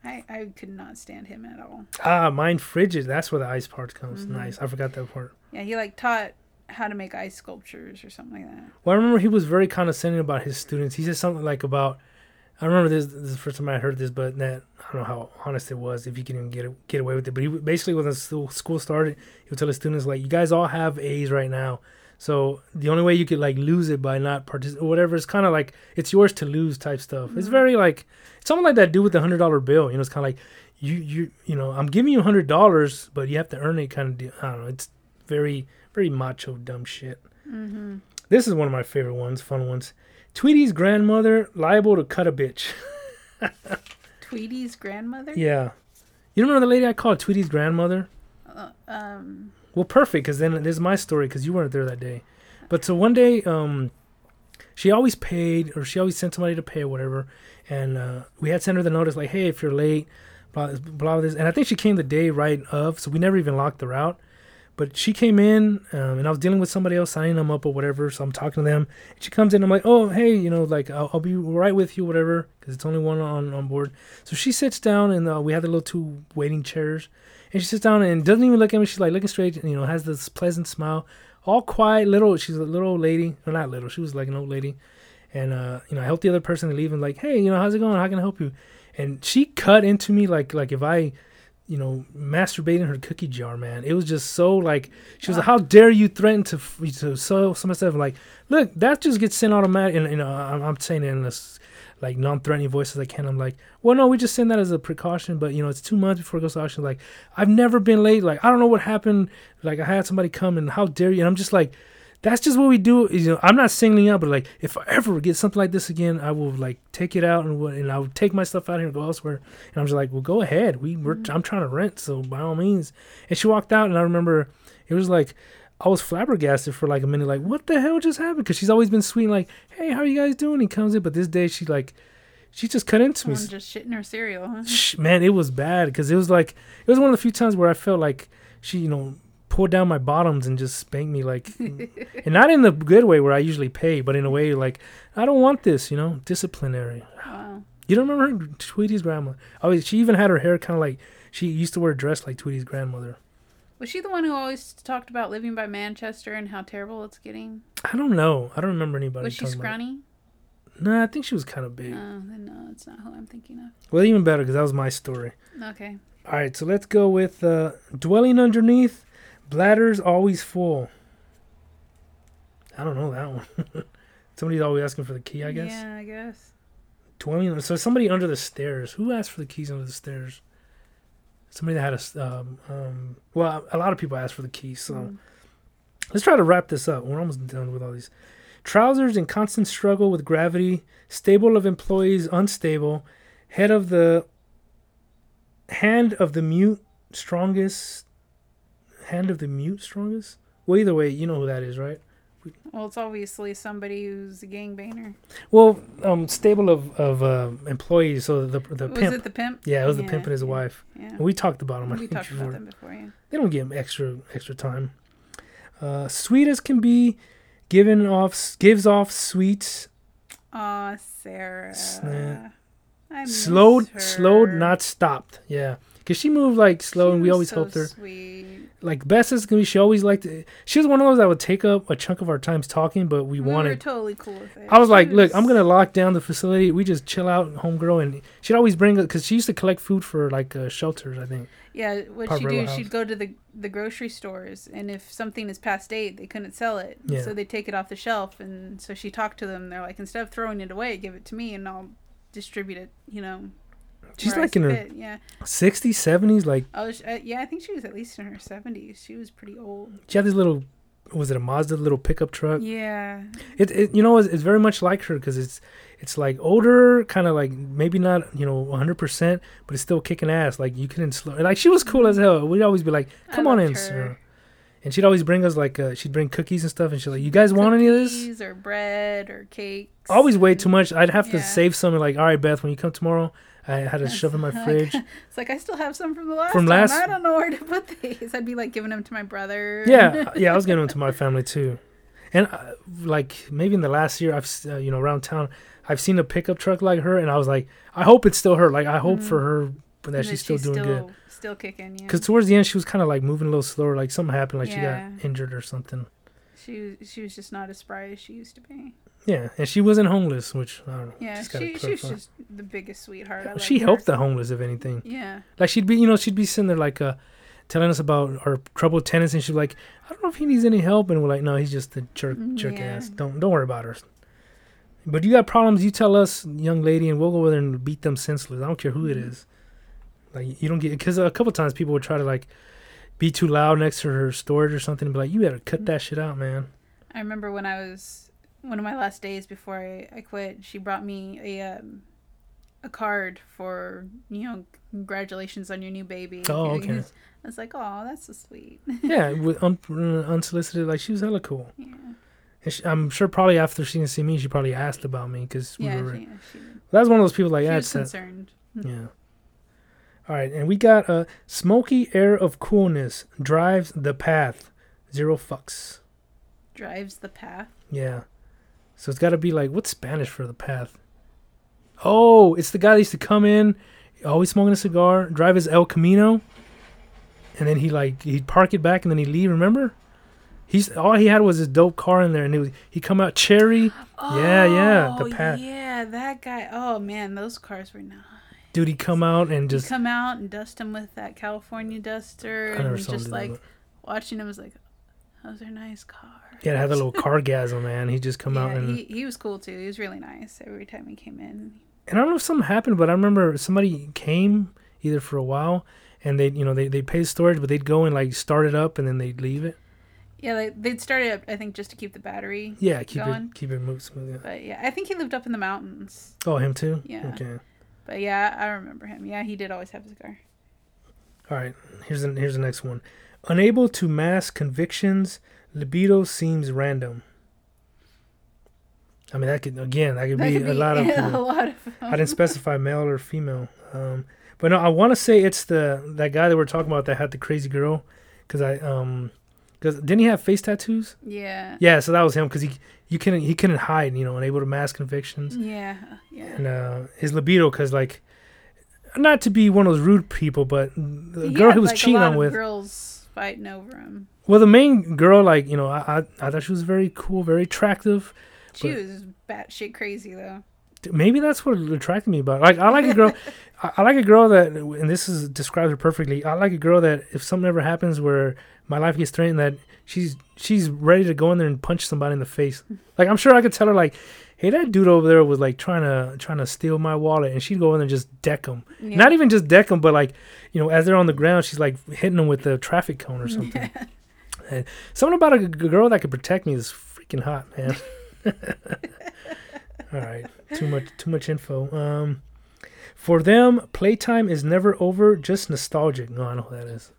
I I could not stand him at all. Ah, mine frigid. That's where the ice part comes. Mhm. Nice. I forgot that part. Yeah, he like taught how to make ice sculptures or something like that. Well, I remember he was very condescending about his students. He said something like about I remember this, this is the first time I heard this, but that I don't know how honest it was if you can even get get away with it. But he basically when the school started, he would tell the students like, "You guys all have A's right now." So the only way you could like lose it by not participating, whatever, it's kind of like it's yours to lose type stuff. Mm-hmm. It's very like it's something like that dude with the hundred dollar bill. You know, it's kind of like you you you know I'm giving you a hundred dollars, but you have to earn it. Kind of deal. I don't know. It's very very macho dumb shit. Mm-hmm. This is one of my favorite ones, fun ones. Tweety's grandmother liable to cut a bitch. *laughs* Tweety's grandmother. Yeah, you remember the lady I called Tweety's grandmother? Uh, um. Well, perfect, because then there's my story, because you weren't there that day. But so one day, um, she always paid, or she always sent somebody to pay or whatever. And uh, we had sent her the notice, like, hey, if you're late, blah, blah, this. And I think she came the day right of, so we never even locked her out. But she came in, um, and I was dealing with somebody else, signing them up or whatever. So I'm talking to them. And she comes in, I'm like, oh, hey, you know, like, I'll, I'll be right with you, whatever, because it's only one on, on board. So she sits down, and uh, we had the little two waiting chairs. And she sits down and doesn't even look at me. She's like looking straight, you know, has this pleasant smile, all quiet, little. She's a little old lady, not little. She was like an old lady, and uh, you know, I helped the other person leave and like, hey, you know, how's it going? How can I help you? And she cut into me like like if I, you know, masturbating her cookie jar, man. It was just so like she was like, ah. how dare you threaten to to sell some stuff? Like, look, that just gets sent automatic. And you know, I'm, I'm saying it in this like non-threatening voice as I can. I'm like, well, no, we just send that as a precaution, but you know, it's two months before it goes to auction. Like, I've never been late. Like, I don't know what happened. Like, I had somebody come and how dare you? And I'm just like, that's just what we do. You know, I'm not singling out, but like, if I ever get something like this again, I will like take it out and what, and I will take my stuff out here and go elsewhere. And I'm just like, well, go ahead. We, we're, mm-hmm. I'm trying to rent, so by all means. And she walked out, and I remember it was like I was flabbergasted for like a minute, like, what the hell just happened? Because she's always been sweet, and like, hey, how are you guys doing? He comes in, but this day she like, she just cut into me. just shitting her cereal, huh? Man, it was bad because it was like it was one of the few times where I felt like she, you know, pulled down my bottoms and just spanked me like, *laughs* and not in the good way where I usually pay, but in a way like I don't want this, you know, disciplinary. Wow. You don't remember Tweety's grandma? Oh, she even had her hair kind of like she used to wear a dress like Tweety's grandmother. Was she the one who always talked about living by Manchester and how terrible it's getting? I don't know. I don't remember anybody. Was she scrawny? No, I think she was kind of big. Oh, then no, that's not who I'm thinking of. Well, even better because that was my story. Okay. All right, so let's go with uh, dwelling underneath, bladders always full. I don't know that one. *laughs* Somebody's always asking for the key, I guess. Yeah, I guess. Dwelling. So somebody under the stairs. Who asked for the keys under the stairs? Somebody that had a. Um, um, well, a lot of people asked for the keys. So mm. let's try to wrap this up. We're almost done with all these. Trousers in constant struggle with gravity, stable of employees unstable, head of the hand of the mute strongest, hand of the mute strongest. Well, either way, you know who that is, right? Well, it's obviously somebody who's a gangbanger. Well, um, stable of of uh, employees. So the the was pimp. it the pimp? Yeah, it was yeah, the pimp and his wife. Yeah. we talked about them. We talked before. about them before. Yeah. They don't give them extra extra time. Uh, sweet as can be, giving off gives off sweet. Aw, Sarah. Snap. I slowed, her. slowed, not stopped. Yeah, because she moved like slow, She and we always so helped her. Sweet. Like Bess is gonna be, she always liked. To, she was one of those that would take up a chunk of our times talking, but we, We were wanted. totally cool with it. I was She like, look, I'm gonna lock down the facility. We just chill out, and homegirl, and she'd always bring because she used to collect food for like uh, shelters, I think. Yeah, what she do? House. She'd go to the the grocery stores, and if something is past date, they couldn't sell it, Yeah. so they take it off the shelf. And so she talked to them. They're like, instead of throwing it away, give it to me, and I'll distribute it. You know. She's like in her. Yeah. 60s, 70s. Like Oh, uh, yeah. I think she was at least in her seventies. She was pretty old. she had this little, was it a Mazda little pickup truck? Yeah. It, it you know it's, it's very much like her because it's it's like older, kind of like maybe not you know 100, percent but it's still kicking ass. Like you couldn't slow. Like she was cool as hell. We'd always be like, "Come on in, sir." And she'd always bring us like uh, she'd bring cookies and stuff, and she's like, "You guys want any of this?" Or bread or cakes. Always way too much. I'd have to Yeah. save some. Like, all right, Beth, when you come tomorrow, I had to shove in my Like, fridge. *laughs* It's like I still have some from the last From time. last- I don't know where to put these. I'd be like giving them to my brother. yeah, *laughs* yeah, I was giving them to my family too, and uh, like maybe in the last year, I've uh, you know around town, I've seen a pickup truck like her, and I was like, I hope it's still her. Like I hope Mhm. for her that And she's still doing good. Still kicking. Yeah. Because towards the end, she was kind of like moving a little slower. Like something happened, like Yeah. she got injured or something. she she was just not as spry as she used to be. Yeah, and she wasn't homeless, which I don't know. Yeah, she, she was just the biggest sweetheart. I she loved her. helped the homeless, if anything. Yeah. Like she'd be, you know, she'd be sitting there like uh, telling us about our troubled tenants, and she'd be like, "I don't know if he needs any help," and we're like, "No, he's just a jerk, Mm, jerk yeah. ass. Don't don't worry about her." But you got problems, you tell us, young lady, and we'll go over there and beat them senseless. I don't care who it Mhm. is. Like you don't get because a couple times people would try to like be too loud next to her storage or something, and be like, "You better cut that shit out, man." I remember when I was one of my last days before I, I quit. She brought me a um, a card for you know congratulations on your new baby. Oh, okay. I was like, oh, that's so sweet. *laughs* yeah, with un- unsolicited, like she was hella cool. yeah, And she, I'm sure probably after she didn't see me, she probably asked about me because we yeah, were. she, yeah, she, That was one of those people like, yeah, was that- concerned. Yeah. All right, and we got a smoky air of coolness drives the path. Zero fucks. Drives the path. Yeah. So it's got to be like what's Spanish for the path? Oh, it's the guy that used to come in, always smoking a cigar, drive his El Camino, and then he like he'd park it back and then he'd leave. Remember? He's all he had was his dope car in there, and it was, he come out cherry. Yeah, yeah, the Oh, path. Yeah, that guy. Oh man, those cars were nice. Dude, he come out and Just just come out and dust him with that California duster, and just that, like but- watching him was like, those are nice cars. Yeah, had a little *laughs* cargasm, man. He just come out yeah, and he, he was cool too. He was really nice every time he came in. and I don't know if something happened, but I remember somebody came either for a while and they, you know, they they paid storage, but they'd go and like start it up and then they'd leave it. Yeah, they, they'd start it up, I think, just to keep the battery. Yeah, keep Going. it keep it move smooth. Yeah. But yeah, I think he lived up in the mountains. Oh, him too. Yeah. Okay. But yeah, I remember him. Yeah, he did always have his car. All right. Here's the here's the next one. Unable to mask convictions, libido seems random. I mean, that could again that could That be could a lot of. *laughs* People. a lot of. I didn't specify male or female. Um, but no, I want to say it's the that guy that we're talking about that had the crazy girl, because I um, because didn't he have face tattoos? Yeah. Yeah, so that was him because he you couldn't he couldn't hide, you know, unable to mask convictions Yeah. Yeah. and uh, his libido because like not to be one of those rude people, but the He girl had, he was like, a cheating lot on of with. girls fighting over him. Well, the main girl, like you know, I, I I thought she was very cool, very attractive. She was batshit crazy though. maybe that's what attracted me about. It. Like I like a girl, *laughs* I, I like a girl that, and this is describes her perfectly. I like a girl that if something ever happens where my life gets threatened, that she's she's ready to go in there and punch somebody in the face. Like I'm sure I could tell her like, hey, that dude over there was like trying to trying to steal my wallet, and she'd go in there and just deck him. Yeah. Not even just deck him, but like, you know, as they're on the ground, she's like hitting them with the traffic cone or *laughs* something. And something about a girl that could protect me is freaking hot, man. *laughs* All right, too much, too much info. Um, for them, playtime is never over, just nostalgic. No, I know who that is.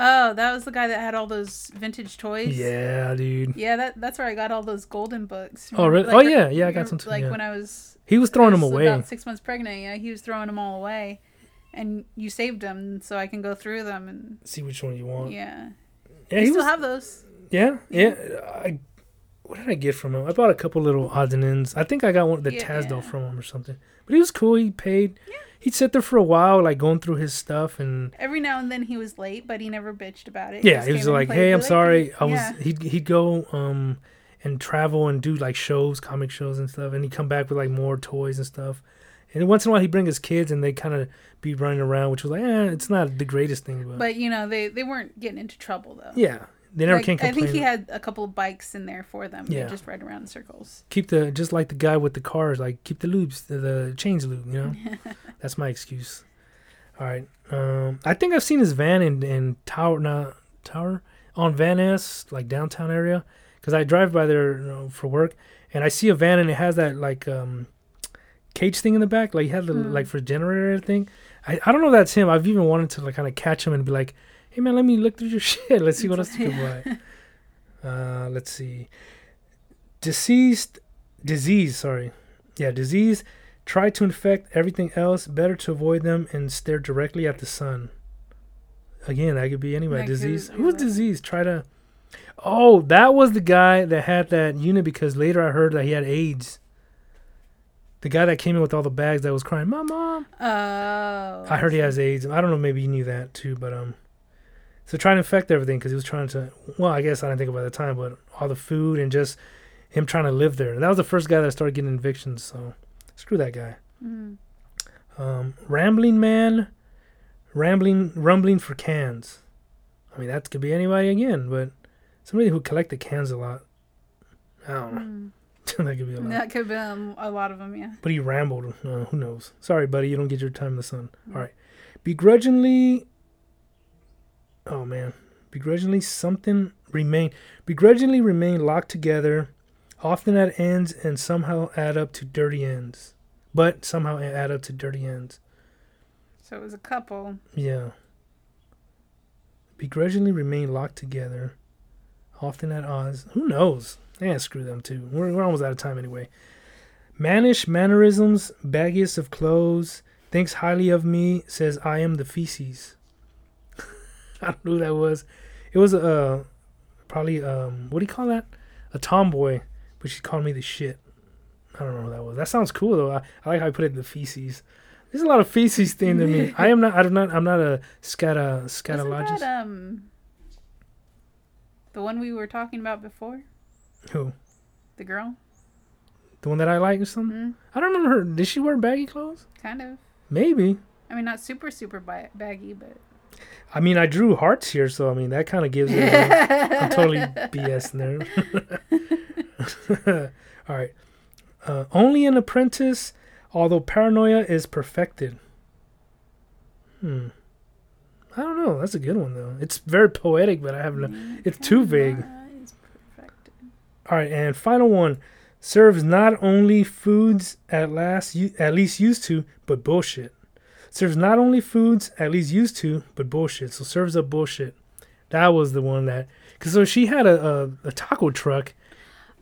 Oh, that was the guy that had all those vintage toys. Yeah, dude. Yeah, that that's where I got all those golden books. Oh, really? Oh, yeah, yeah, I got some too, Like yeah. when I was He was throwing I them away. About six months pregnant, yeah, he was throwing them all away, and you saved them so I can go through them and See which one you want. yeah. Yeah, you he still was. have those. yeah, yeah. I, what did I get from him? I bought a couple little odds and ends. I think I got one the Yeah, Tasdale yeah. from him or something. But he was cool. He paid. Yeah. He'd sit there for a while, like going through his stuff and Every now and then he was late, but he never bitched about it. yeah, just he was came in and like, "Hey, I'm sorry. I was." He'd he'd go um and travel and do like shows, comic shows and stuff, and he'd come back with like more toys and stuff. And once in a while, he'd bring his kids, and they kind of be running around, which was like, eh, it's not the greatest thing, but, But you know, they they weren't getting into trouble though. yeah, they never Like, can complain. I think he had a couple of bikes in there for them. Yeah. They just ride around in circles. keep the just like the guy with the cars, like keep the loops, the, the chains loop. You know, *laughs* that's my excuse. All right, um, I think I've seen his van in in Tower, not Tower, on Van Ness, like downtown area, because I drive by there you know, for work, and I see a van and it has that like um, cage thing in the back, like he had the Hmm. like for generator thing. I, I don't know if that's him. I've even wanted to like kind of catch him and be like, hey man, let me look through your *laughs* shit. Let's see what else you can buy. *laughs* Uh, let's see. Deceased, disease. Sorry, yeah, disease. Try to infect everything else. Better to avoid them and stare directly at the sun. Again, that could be anybody. That disease. Who's right. disease? Try to. Oh, that was the guy that had that unit because later I heard that he had AIDS. The guy that came in with all the bags that was crying, "My mom." Oh. I heard he has AIDS. I don't know. Maybe you knew that too, but um. So trying to infect everything because he was trying to. Well, I guess I didn't think about the time, but all the food and just him trying to live there. And that was the first guy that started getting evictions. So screw that guy. Mm. Um, Rambling Man, Rambling Rumbling for Cans. I mean, that could be anybody again, but somebody who collected cans a lot. I don't know. Mm. *laughs* that could be a lot. That could have been a lot of them, yeah. But he rambled. Uh, who knows? Sorry, buddy. You don't get your time in the sun. All right. Begrudgingly. Oh man. Begrudgingly something remain. Begrudgingly remain locked together, often at ends and somehow add up to dirty ends. But somehow add up to dirty ends. So it was a couple. Yeah. Begrudgingly remain locked together, often at odds. Who knows? Yeah, screw them too. We're, we're almost out of time anyway. Mannish mannerisms, baggiest of clothes, thinks highly of me, says I am the feces. *laughs* I don't know who that was. It was uh probably um what do you call that? A tomboy, but she called me the shit. I don't know who that was. That sounds cool though. I, I like how I put it in the feces. There's a lot of feces thing to me. I am not. I'm not. I'm not a scata scatologist. that, um, the one we were talking about before? Who? The girl? The one that I like or something? Mm, I don't remember her. Did she wear baggy clothes? kind of. Maybe. I mean, not super, super baggy, but. I mean, I drew hearts here, so I mean that kind of gives it. a- I'm totally BS in there. *laughs* All right. Uh, only an apprentice, although paranoia is perfected. Hmm. I don't know. That's a good one though. It's very poetic, but I have no. It's too vague. All right, and final one serves not only foods at last at least used to, but bullshit. Serves not only foods at least used to, but bullshit. So serves up bullshit. That was the one that because so she had a, a a taco truck.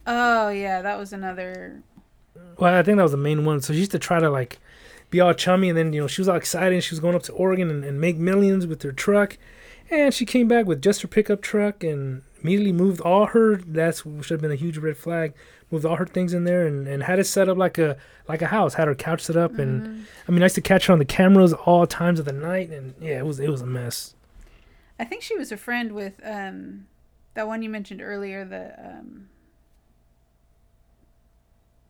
Oh, yeah, that was another. Well, I think that was the main one. So she used to try to like be all chummy, and then you know she was all excited. and She was going up to Oregon and, and make millions with her truck, and she came back with just her pickup truck and immediately moved all her. That's should have been a huge red flag. Moved all her things in there and, and had it set up like a like a house. Had her couch set up, and Mhm. I mean I used to catch her on the cameras all times of the night, and yeah, it was it was a mess. I think she was a friend with um, that one you mentioned earlier, the um,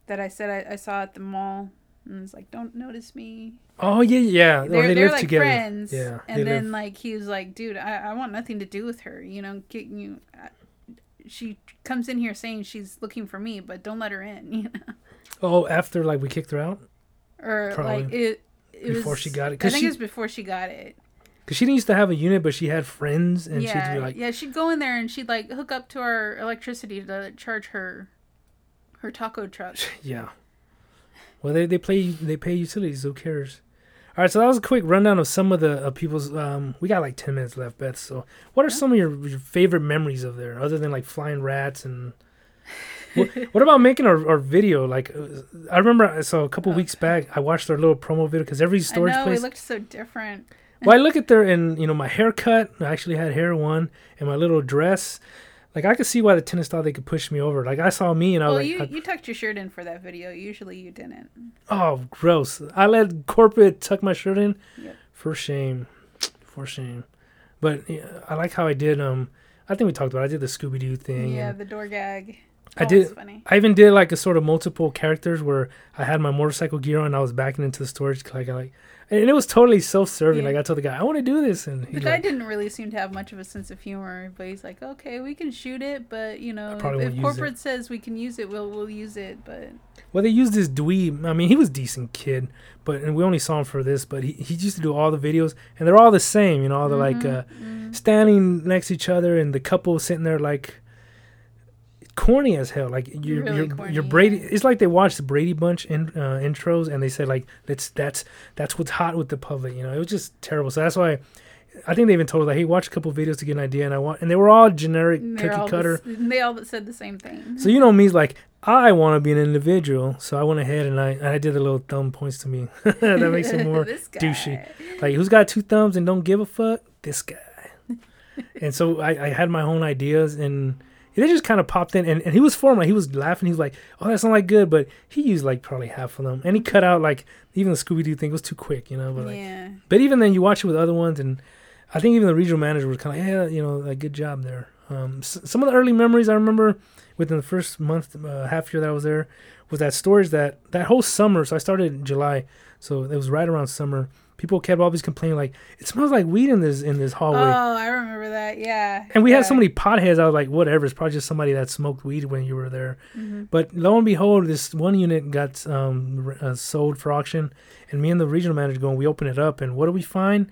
that I said I, I saw at the mall, and was like, "Don't notice me." Oh yeah, yeah. They're, they they're lived like together. friends, Yeah, And then live- like he was like, "Dude, I, I want nothing to do with her. You know, get you." I, she comes in here saying she's looking for me, but don't let her in. *laughs* You know, Oh, after like we kicked her out or Probably. like it. it before was- she got it, I think she it was before she got it. because she didn't used to have a unit, but she had friends, and yeah, she'd be like, yeah. She'd go in there and she'd like hook up to our electricity to charge her her taco truck. *laughs* Yeah. Well, they they play they pay utilities. Who cares? All right, so that was a quick rundown of some of the uh, people's. Um, we got like ten minutes left, Beth. So, what are some of your, your favorite memories of there, other than like flying rats and? what, what about making our, our video? Like, uh, I remember so a couple Oh. weeks back, I watched their little promo video because every I storage know place. looked so different. well, I look at their and you know my haircut. I actually had hair one, and my little dress. Like I could see why the tennis thought they could push me over. Like I saw me and I Well, was you like, you tucked your shirt in for that video. Usually you didn't. Oh, gross. I let corporate tuck my shirt in. Yep. For shame. For shame. But yeah, I like how I did um I think we talked about it. I did the Scooby Doo thing. Yeah, the door gag. I That did- funny. I even did like a sort of multiple characters where I had my motorcycle gear on and I was backing into the storage like I like and it was totally self serving. Yeah. Like I told the guy, I want to do this and The guy like, didn't really seem to have much of a sense of humor, but he's like, "Okay, we can shoot it, but you know, if, if use it." corporate says we can use it, we'll we'll use it." But Well they used this dweeb. I mean he was a decent kid, but and we only saw him for this, but he, he used to do all the videos and they're all the same, you know, all the like uh Mhm. standing next to each other and the couple sitting there like corny as hell. Like you're Really you're, corny, you're brady yeah. it's like they watched the brady bunch in, uh, intros and they said like that's that's that's what's hot with the public you know? It was just terrible. So that's why i think they even told us like hey watch a couple videos to get an idea and i want and they were all generic cookie all cutter. and they all said the same thing. so you know me's like i want to be an individual so i went ahead and i and i did the little thumb points to me. *laughs* That makes it more *laughs* douchey. like who's got two thumbs and don't give a fuck? This guy. *laughs* And so I, I had my own ideas and they just kind of popped in and, and he was for 'em, like he was laughing he was like oh that's not like good but he used like probably half of them and he cut out like even the scooby-doo thing was too quick you know but like yeah. but even then you watch it with other ones and I think even the regional manager was kind of yeah, you know, like good job there. Um, s- some of the early memories I remember within the first month, uh, half year that I was there, was that storage that that whole summer. So I started in July, so it was right around summer. People kept always complaining like it smells like weed in this in this hallway. Oh, I remember that. Yeah. And we yeah. had so many potheads. I was like, whatever. It's probably just somebody that smoked weed when you were there. Mm-hmm. But lo and behold, this one unit got um, uh, sold for auction, and me and the regional manager going, we open it up, and what do we find?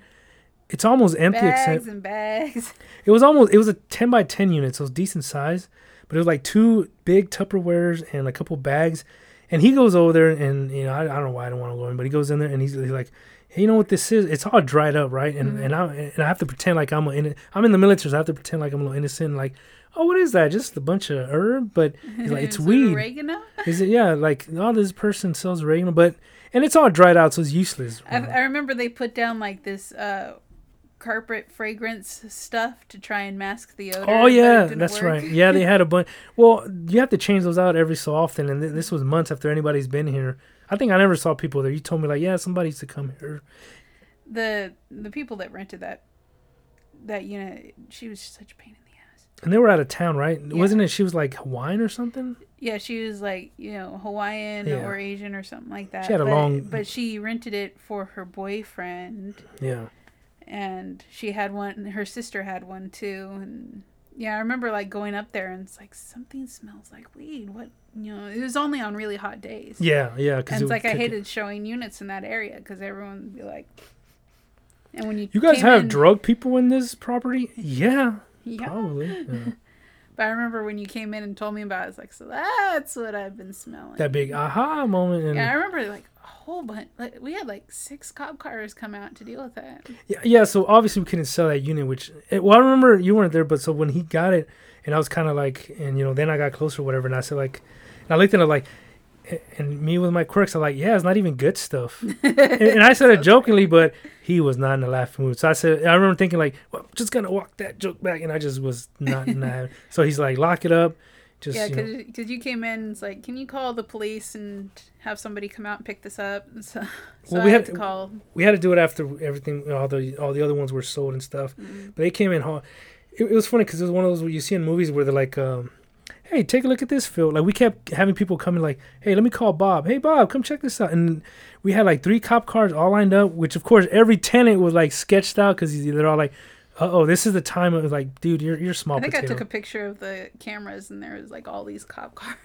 It's almost empty. bags Except and bags. *laughs* it was almost it was a ten by ten unit, so it was decent size. But it was like two big Tupperwares and a couple bags. And he goes over there, and you know I, I don't know why I don't want to go in, but he goes in there and he's, he's like, "Hey, you know what this is? It's all dried up, right?" And Mhm. and I and I have to pretend like I'm in I'm in the military, so I have to pretend like I'm a little innocent, like, "Oh, what is that? Just a bunch of herb?" But like, "It's *laughs* Is it weed." Oregano. Is it yeah? Like oh, this person sells oregano, but and it's all dried out, so it's useless. I, I remember they put down like this uh, carpet fragrance stuff to try and mask the odor. oh yeah, that's work. right. Yeah, they had a bunch. Well, you have to change those out every so often, and th- this was months after anybody's been here. I think I never saw people there. You told me like, yeah, somebody used to come here. The the people that rented that that unit, she was such a pain in the ass. And they were out of town, right? Yeah. Wasn't it? She was like Hawaiian or something. Yeah, she was like you know Hawaiian Yeah. or Asian or something like that. She had a but, long- but she rented it for her boyfriend, Yeah. and she had one. Her sister had one too, and yeah, I remember like going up there and it's like something smells like weed. What you know? It was only on really hot days. Yeah, yeah. And Because it's like I hated showing units in that area because everyone would be like, and when you You guys have in- drug people in this property? Yeah, *laughs* yeah. probably. Yeah. *laughs* But I remember when you came in and told me about, it, I was like, so that's what I've been smelling. That big aha moment. And yeah, I remember like whole bunch. Like we had like six cop cars come out to deal with that. Yeah, yeah. So obviously we couldn't sell that unit. Which, eh, well, I remember you weren't there, but so when he got it, and I was kind of like, and you know, then I got closer, or whatever, and I said like, and I looked at it like, and me with my quirks, I'm like, yeah, it's not even good stuff. *laughs* and, and I said it jokingly, but he was not in the laughing mood. So I said, I remember thinking like, well, I'm just gonna walk that joke back, and I just was not in that. *laughs* So he's like, lock it up. Just yeah, you know, because you came in, it's like, can you call the police and have somebody come out and pick this up? And *laughs* so, so Well, we had to call. we had to do it after everything, all the all the other ones were sold and stuff. Mm. But they came in. It, it was funny because it was one of those where you see in movies where they're like, um, "Hey, take a look at this field." Like we kept having people coming, like, "Hey, let me call Bob. Hey, Bob, come check this out." And we had like three cop cars all lined up, which of course every tenant was like sketched out because they're all like, "Uh oh, this is the time." It was like, "Dude, you're you're small I think potato." I took a picture of the cameras and there was like all these cop *laughs* cars.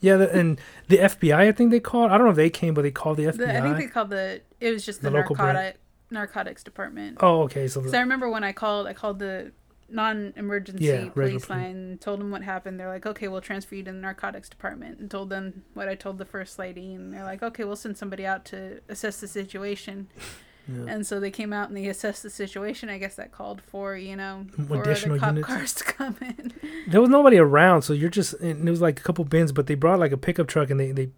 yeah, the, and the FBI, I think they called. I don't know if they came, but they called the FBI. The, I think they called the. It was just the, The local narcotic narcotics department. oh, okay. So the, I remember when I called, I called the non-emergency Yeah, police police. line, told them what happened. They're like, "Okay, we'll transfer you to the narcotics department," and told them what I told the first lady, and they're like, "Okay, we'll send somebody out to assess the situation." Yeah. And so they came out and they assessed the situation. I guess that called for you know four additional other cop units. cars to come in. *laughs* there was nobody around, so you're just and it was like a couple bins, but they brought like a pickup truck and they they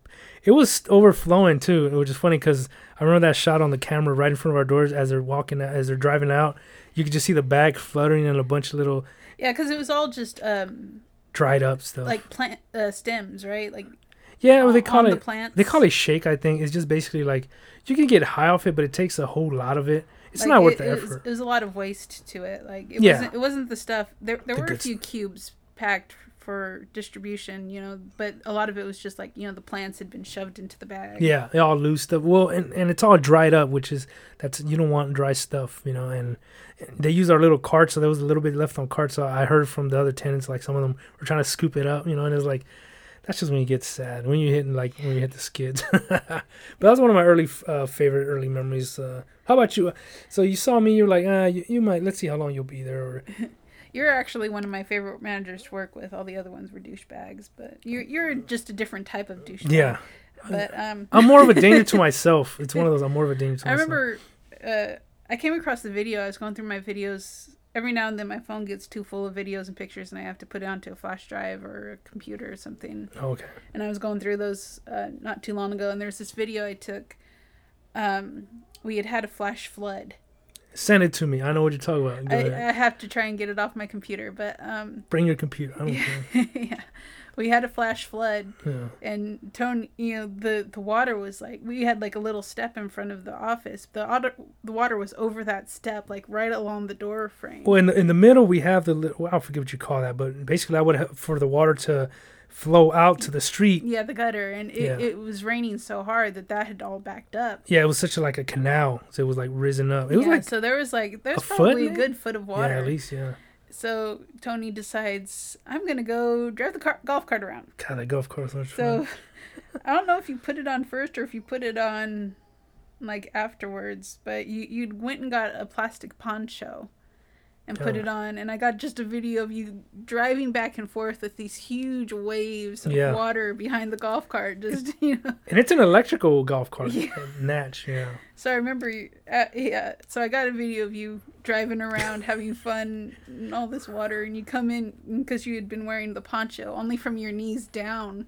it was overflowing too. It was just funny because I remember that shot on the camera right in front of our doors as they're walking out, as they're driving out. You could just see the bag fluttering and a bunch of little yeah, because it was all just um dried up stuff. like plant uh, stems, right? Like yeah, well, they call the it plants. they call it shake. I think it's just basically like you can get high off it, but it takes a whole lot of it. It's Like, not worth it, the it was, effort. it was a lot of waste to it. Like it Yeah. wasn't it wasn't the stuff. There there The were a few cubes packed for distribution, you know, but a lot of it was just like you know the plants had been shoved into the bag. Yeah, they all loose stuff. Well, and, and it's all dried up, which is that's you don't want dry stuff, you know. And, and they use our little cart, so there was a little bit left on cart. So I heard from the other tenants, like some of them were trying to scoop it up, you know. And it was like, that's just when you get sad when you hitting like when you hit the skids. *laughs* but that was one of my early uh, favorite early memories. Uh, how about you? So you saw me, you're like, ah, you, you might. Let's see how long you'll be there. Or, *laughs* You're actually one of my favorite managers to work with. All the other ones were douchebags, but you're you're just a different type of douchebag. yeah, But um, I'm more of a danger to *laughs* myself. It's one of those. I'm more of a danger to I myself. I remember uh, I came across the video. I was going through my videos. Every now and then, my phone gets too full of videos and pictures, and I have to put it onto a flash drive or a computer or something. Okay. And I was going through those uh, not too long ago, and there's this video I took. Um, we had had a flash flood. Send it to me. I know what you're talking about. I. I have to try and get it off my computer, but um, Bring your computer. I don't *laughs* care. *laughs* yeah. We had a flash flood, Yeah. and Tony, you know, the the water was like we had like a little step in front of the office. The water the water was over that step, like right along the door frame. Well, in the in the middle we have the well, I forget what you call that, but basically i would have for the water to flow out to the street. yeah, the gutter, and it, Yeah. it was raining so hard that that had all backed up. Yeah, it was such a, like a canal, so it was like risen up. It was yeah, like so there was like there's a foot, a good foot of water. yeah, at least yeah. So Tony decides I'm gonna go drive the car- golf cart around. God, that golf course was So fun. *laughs* I don't know if you put it on first or if you put it on like afterwards, but you you went and got a plastic poncho and put Oh. it on and I got just a video of you driving back and forth with these huge waves of Yeah. water behind the golf cart just *laughs* you know. And it's an electrical golf cart, Yeah. Natch. Yeah. So I remember you, uh, yeah, so I got a video of you driving around having fun in all this water and you come in because you had been wearing the poncho only from your knees down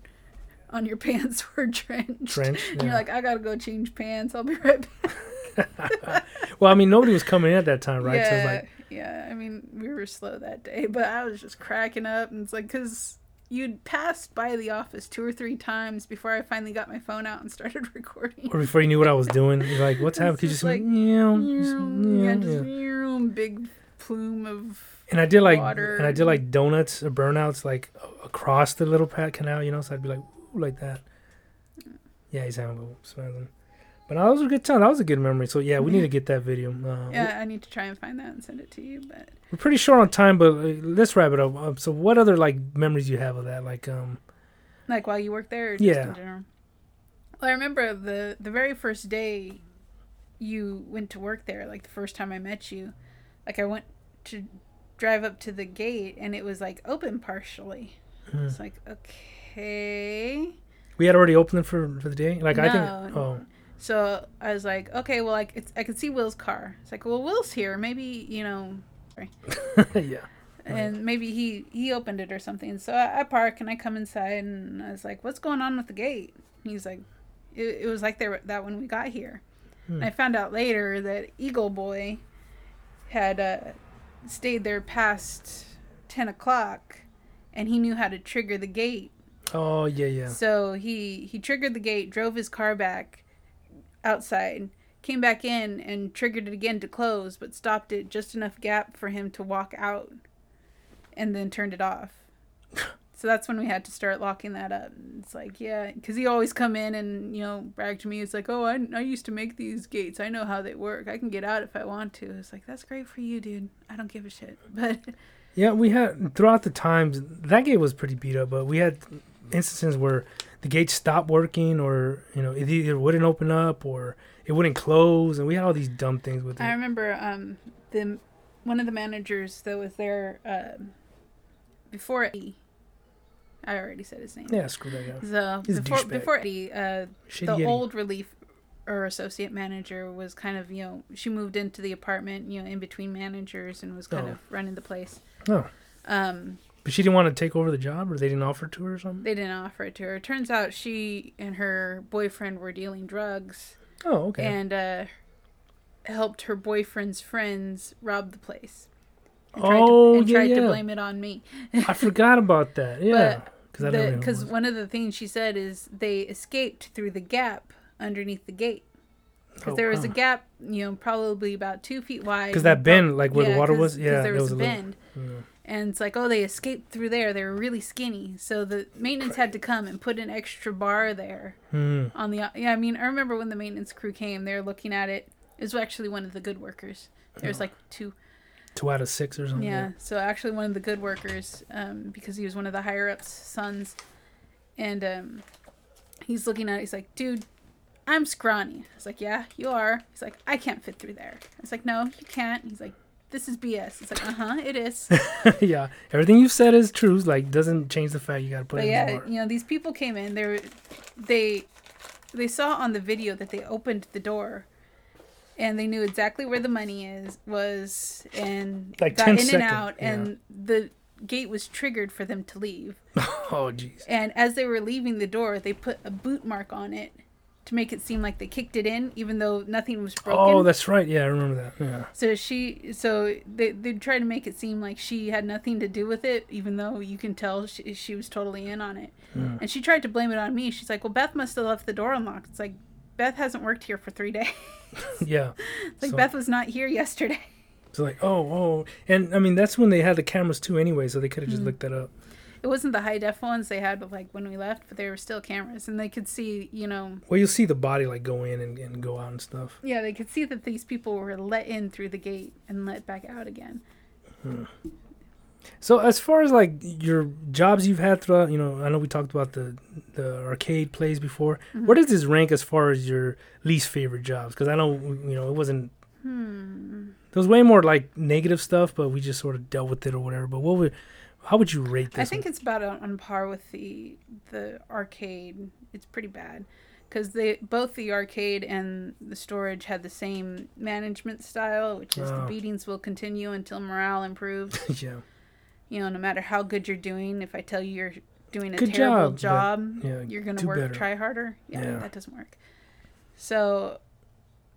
on your *laughs* pants were drenched. Trench. And you're like, I gotta go change pants. I'll be right back. *laughs* well, I mean, nobody was coming in at that time, right? Yeah, So yeah. I mean, we were slow that day, but I was just cracking up, and it's like, cause you'd passed by the office two or three times before I finally got my phone out and *laughs* started recording. or before you knew what I was doing, you're like, what's happening? Could you just like, yeah, just big plume of. And I did like, and I did like donuts or burnouts like across the little pat canal, you know. So I'd be like, like that. Yeah, he's having a smiling. But no, that was a good time. That was a good memory. So yeah, we need to *laughs* get that video. Uh, Yeah, I need to try and find that and send it to you, but We're pretty short on time, but uh, let's wrap it up. Um, so what other like memories you have of that? Like, um, like while you worked there, or just Yeah. in general. Well, I remember the the very first day you went to work there. Like the first time I met you, like I went to drive up to the gate and it was like open partially. Hmm. It's like okay. we had already opened it for for the day. Like I think, oh, So I was like, okay, well, it's, I could see Will's car. It's like, well, Will's here. Maybe you know, *laughs* yeah, and maybe he he opened it or something. So I, I park and I come inside and I was like, "What's going on with the gate?" He's like, "It, it was like there that when we got here." Hmm. And I found out later that Eagle Boy had uh, stayed there past ten o'clock, and he knew how to trigger the gate. oh yeah, yeah. So he he triggered the gate, drove his car back outside, came back in and triggered it again to close, but stopped it just enough gap for him to walk out, and then turned it off. *laughs* so that's when we had to start locking that up. It's like yeah, because he always come in and you know brag to me. It's like oh I I used to make these gates. I know how they work. I can get out if I want to. It's like that's great for you, dude. I don't give a shit. *laughs* But Yeah, we had throughout the times that gate was pretty beat up, but we had instances where the gates stopped working, or you know, it either wouldn't open up or it wouldn't close, and we had all these dumb things with it. I remember um the one of the managers that was there um before Eddie. I already said his name. yeah, screw that guy. So He's before before Eddie, uh, the Yeti. old relief or associate manager was kind of you know she moved into the apartment you know in between managers and was kind Oh. of running the place. Oh. Um, But she didn't want to take over the job, or they didn't offer it to her or something. they didn't offer it to her. It turns out she and her boyfriend were dealing drugs Oh, okay. and uh, helped her boyfriend's friends rob the place. And tried, Oh, to, and yeah, tried to blame it on me. I forgot about that. *laughs* Yeah, because I don't know. Because one of the things she said is they escaped through the gap underneath the gate. Because there was a gap, you know, probably about two feet wide. because that bend, like where the water was, yeah, there was, a little- bend. yeah. And it's like, oh, they escaped through there. They were really skinny. So the maintenance had to come and put an extra bar there Hmm. on the. Yeah, I mean, I remember when the maintenance crew came, they were looking at it. It was actually one of the good workers. There's Oh. like two. two out of six or something. Yeah. So actually, one of the good workers, um, because he was one of the higher ups' sons, and um, he's looking at. it. He's like, dude, I'm scrawny. I was like, yeah, you are. He's like, I can't fit through there. I was like, no, you can't. He's like, this is BS. It's like, uh huh, it is. *laughs* yeah. Everything you've said is true. Like doesn't change the fact you got to put But it in yeah, you know, these people came in. They were, they, they saw on the video that they opened the door, and they knew exactly where the money is was, and Like got 10 in and out, yeah. and the gate was triggered for them to leave. *laughs* oh, jeez. And as they were leaving the door, they put a boot mark on it to make it seem like they kicked it in, even though nothing was broken. Oh, that's right. Yeah, I remember that. Yeah. So she, so they they try to make it seem like she had nothing to do with it, even though you can tell she, she was totally in on it. Hmm. And she tried to blame it on me. She's like, "Well, Beth must have left the door unlocked." It's like Beth hasn't worked here for three *laughs* days. *laughs* Yeah. It's like So- Beth was not here yesterday. So like, oh, oh, and I mean that's when they had the cameras too, anyway. So they could have just looked that up. It wasn't the high def ones they had, but like when we left, but they were still cameras, and they could see, you know, Well, you'll see the body like go in and, and go out and stuff. yeah, they could see that these people were let in through the gate and let back out again. So as far as like your jobs you've had throughout, you know, I know we talked about the the arcade plays before. Mm-hmm. Where does this rank as far as your least favorite jobs? Because I know you know it wasn't. Hmm. There was way more like negative stuff, but we just sort of dealt with it or whatever. But what would, how would you rate this? I think it's about on, on par with the the arcade. It's pretty bad because they both the arcade and the storage had the same management style, which is the Oh. beatings will continue until morale improves. *laughs* yeah, you know, no matter how good you're doing, if I tell you you're doing a Good terrible job, job, yeah, you're gonna work better. try harder. Yeah, Yeah. that doesn't work. So,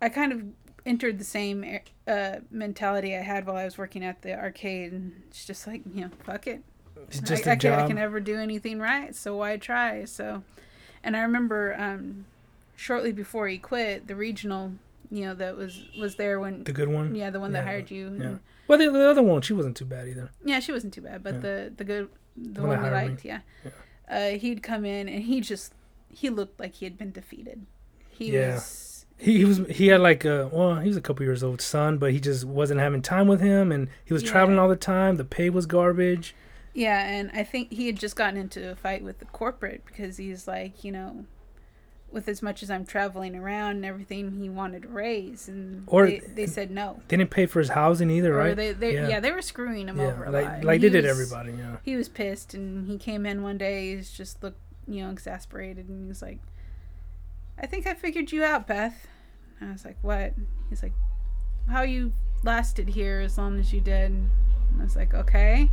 I kind of entered the same uh, mentality I had while I was working at the arcade. And it's just like you know, fuck it. it's just I, a I, can, I job. can never do anything right, so why try? So, and I remember um, shortly before he quit, the regional, you know, that was was there when the good one. yeah, the one that hired you. yeah. and- Well, the, the other one, she wasn't too bad either. yeah, she wasn't too bad, but Yeah. the the good the one one, that we hired me. liked, yeah. Uh, he'd come in and he just he looked like he had been defeated. He Yeah. was He, he was he had like a well he was a couple years old son, but he just wasn't having time with him, and he was Yeah. traveling all the time. The pay was garbage. yeah, and I think he had just gotten into a fight with the corporate because he's like, you know, with as much as I'm traveling around and everything, he wanted a raise, and Or- they, they said no. They didn't pay for his housing either, Or right? they, they yeah. Yeah. they were screwing him yeah, over like like he they did everybody. Yeah. He was pissed, and he came in one day. He's just looked, you know, exasperated, and he was like, "I think I figured you out, Beth." And I was like, "What?" He's like, "How you lasted here as long as you did." And I was like, "Okay."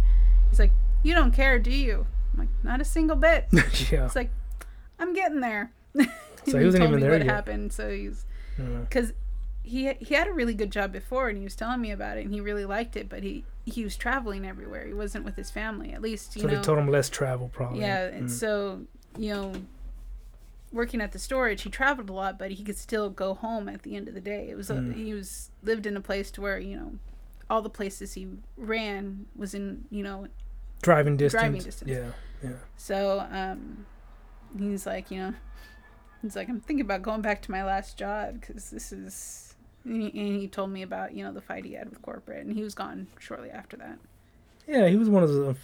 He's like, "You don't care, do you?" I'm like, "Not a single bit." *laughs* yeah. It's like, "I'm getting there." *laughs* So he wasn't told even me there what yet. happened. So he's because he he had a really good job before, and he was telling me about it, and he really liked it. But he he was traveling everywhere. He wasn't with his family, at least you So know. they told him less travel, probably. Yeah, and Mm. so you know, working at the storage, he traveled a lot, but he could still go home at the end of the day. It was a, Mm. he was lived in a place to where you know, all the places he ran was in you know. driving distance. driving distance. Yeah, yeah. So um, he's like you know, he's like I'm thinking about going back to my last job because this is. And he, and he told me about you know the fight he had with corporate, and he was gone shortly after that. Yeah, he was one of the.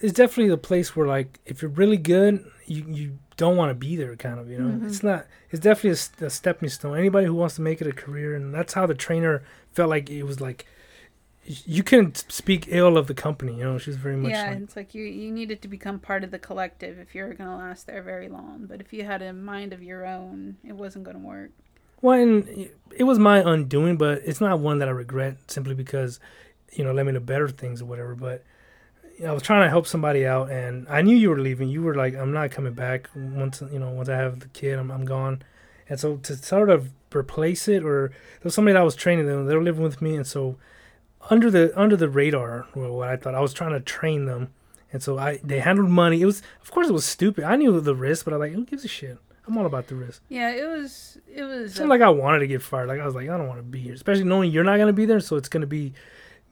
It's definitely the place where, like, if you're really good, you you don't want to be there. Kind of, you know. Mhm. It's not. It's definitely a stepping stone. Anybody who wants to make it a career, and that's how the trainer felt like it was like. You couldn't speak ill of the company, you know. She's very much yeah, like, it's like you you needed to become part of the collective if you're gonna last there very long. But if you had a mind of your own, it wasn't gonna work. Well, and it was my undoing, but it's not one that I regret simply because, you know, led me to better things or whatever. But I was trying to help somebody out, and I knew you were leaving. You were like, "I'm not coming back once you know once I have the kid. I'm I'm gone." And so to sort of replace it, or there was somebody that was training them. They were living with me, and so under the under the radar, well, what I thought I was trying to train them, and so I they handled money. It was of course it was stupid. I knew the risk, but I was like, who gives a shit? I'm all about the risk. Yeah, it was it was. It's not like I wanted to get fired. Like I was like, I don't want to be here, especially knowing you're not gonna be there. So it's gonna be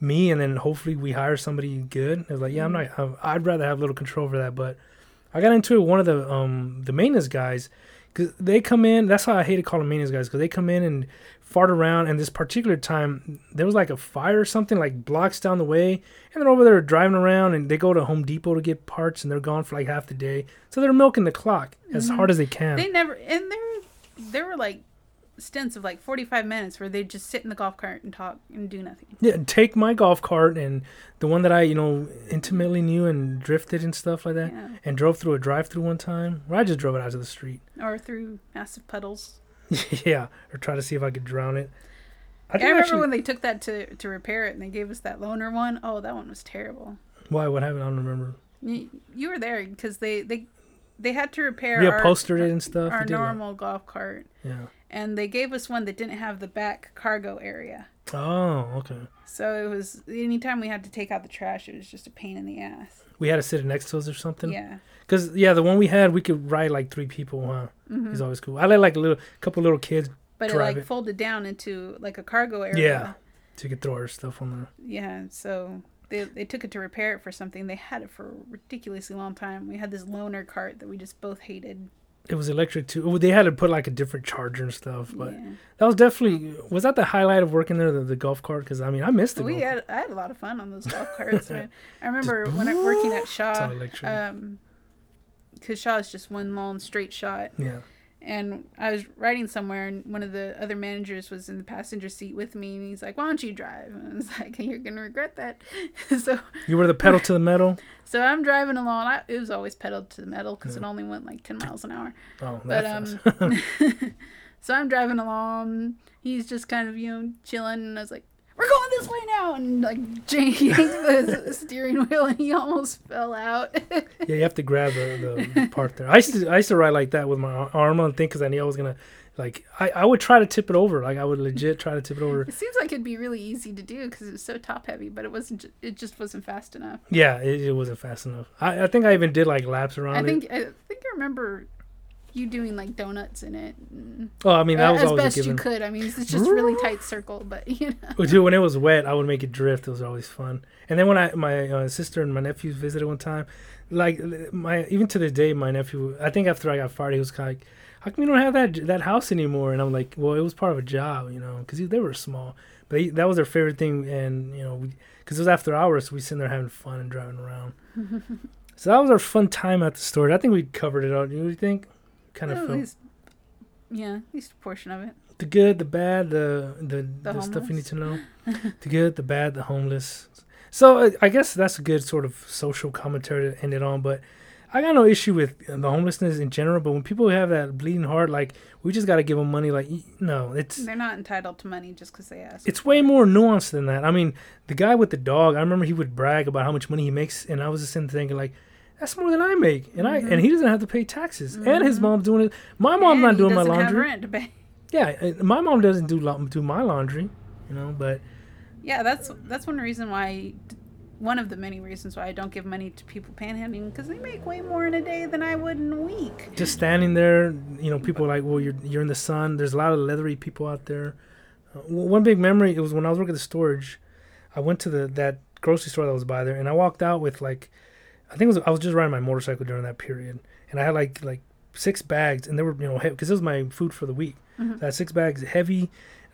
me, and then hopefully we hire somebody good. I was like, yeah, I'm not. I'm- I'd rather have a little control over that. But I got into it. One of the um the maintenance guys, because they come in. That's why I hate to call them maintenance guys, because they come in and fart around. And this particular time, there was like a fire or something like blocks down the way, and they're over there driving around, and they go to Home Depot to get parts, and they're gone for like half the day. So they're milking the clock as Mhm. hard as they can. they never and there they were like stints of like 45 minutes where they'd just sit in the golf cart and talk and do nothing. Yeah, take my golf cart and the one that I, you know, intimately knew and drifted and stuff like that, Yeah, and drove through a drive-through one time. Where I just drove it out to the street. or through massive puddles. *laughs* yeah, or try to see if I could drown it. I, think remember actually- when they took that to to repair it and they gave us that loaner one. Oh, that one was terrible. why? What happened? I don't remember. You, you were there because they they they had to repair We our, it and stuff. our We did a lot. normal golf cart, Yeah. And they gave us one that didn't have the back cargo area. Oh, okay. So it was anytime we had to take out the trash, it was just a pain in the ass. We had to sit next to us or something. Yeah. Cause yeah, the one we had, we could ride like three people. Huh? hmm He's always cool. I let like a little couple little kids. But it like it. folded down into like a cargo area. Yeah. So you could throw our stuff on there. Yeah, so they they took it to repair it for something. They had it for a ridiculously long time. We had this loaner cart that we just both hated. It was electric too. They had to put like a different charger and stuff, but yeah. that was definitely was that the highlight of working there, the, the golf cart? Because I mean, I missed it. we had I had a lot of fun on those *laughs* golf carts. man. I remember when I working at Shaw, um, because Shaw is just one long straight shot, yeah. And I was riding somewhere, and one of the other managers was in the passenger seat with me, and he's like, "Why don't you drive?" And I was *laughs* like, "You're gonna regret that." *laughs* so You were the pedal to the metal. *laughs* so I'm driving along. I, it was always pedal to the metal because it only went like ten miles an hour. Oh, But um, so I'm driving along. He's just kind of you know chilling, and I was like, "We're going this way now," and like Jake yanked *laughs* the steering wheel, and he almost fell out. *laughs* yeah, you have to grab the, the part there. I used to I used to ride like that with my arm on thing because I knew I was gonna like I, I would try to tip it over. Like I would legit try to tip it over. it seems like it'd be really easy to do because it was so top heavy, but it wasn't. It just wasn't fast enough. Yeah, it, it wasn't fast enough. I, I think I even did like laps around I it. think I think I remember you doing like donuts in it. Oh, I mean that was as always best you could. I mean, it's just really tight circle, but *laughs* you know. Dude, when it was wet, I would make it drift. It was always fun. And then when I my uh, sister and my nephews visited one time, like my even to this day, my nephew. I think after I got fired, he was kind of like, "How come you don't have that that house anymore?" And I'm like, "Well, it was part of a job, you know, because they were small, but he, that was their favorite thing." And you know, because it was after hours, so we sitting there having fun and driving around. *laughs* so that was our fun time at the store. I think we covered it all. Do you think? Kind of At least, yeah, at least a portion of it. the good, the bad, the the, The the, stuff you need to know. *laughs* the good, the bad, the homeless. So I guess that's a good sort of social commentary to end it on. But I got no issue with the homelessness in general. But when people have that bleeding heart, like we just got to give them money. Like no, it's They're not entitled to money just because they ask. it's way more nuanced than that. I mean, the guy with the dog. I remember he would brag about how much money he makes, and I was just sitting thinking like. That's more than I make, and I and he doesn't have to pay taxes, and his Mhm. mom's doing it. My mom's And not doing my laundry. rent to pay. Yeah, uh, my mom doesn't do do my laundry, you know. But Yeah, that's that's one reason why, one of the many reasons why I don't give money to people panhandling because they make way more in a day than I would in a week. just standing there, you know, people are like, well, you're you're in the sun. There's a lot of leathery people out there. Uh, one big memory it was when I was working at the storage. I went to the that grocery store that was by there, and I walked out with like, I think it was I was just riding my motorcycle during that period, and I had like like six bags, and they were you know because it was my food for the week. Mhm. So I had six bags, heavy,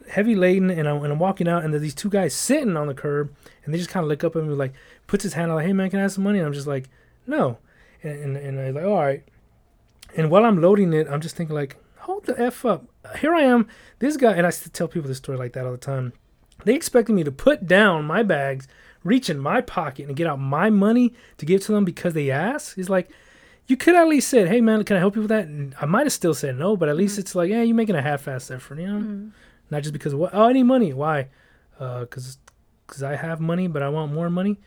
heavy laden, and, I'm, and I'm walking out, and there's these two guys sitting on the curb, and they just kind of look up at me like, puts his hand out like, hey man, can I have some money? And I'm just like, no, and and, and I like, all right. And while I'm loading it, I'm just thinking like, hold the f up. Here I am, this guy, and I still tell people this story like that all the time. They expected me to put down my bags, reach in my pocket, and get out my money to give to them because they asked. It's like, you could at least said, hey man, can I help you with that? And I might have still said no, but at least it's like, yeah, you're making a half-assed effort, you know? Mm. Not just because of what? Oh, I need money. Why? Uh, cause, cause I have money, but I want more money.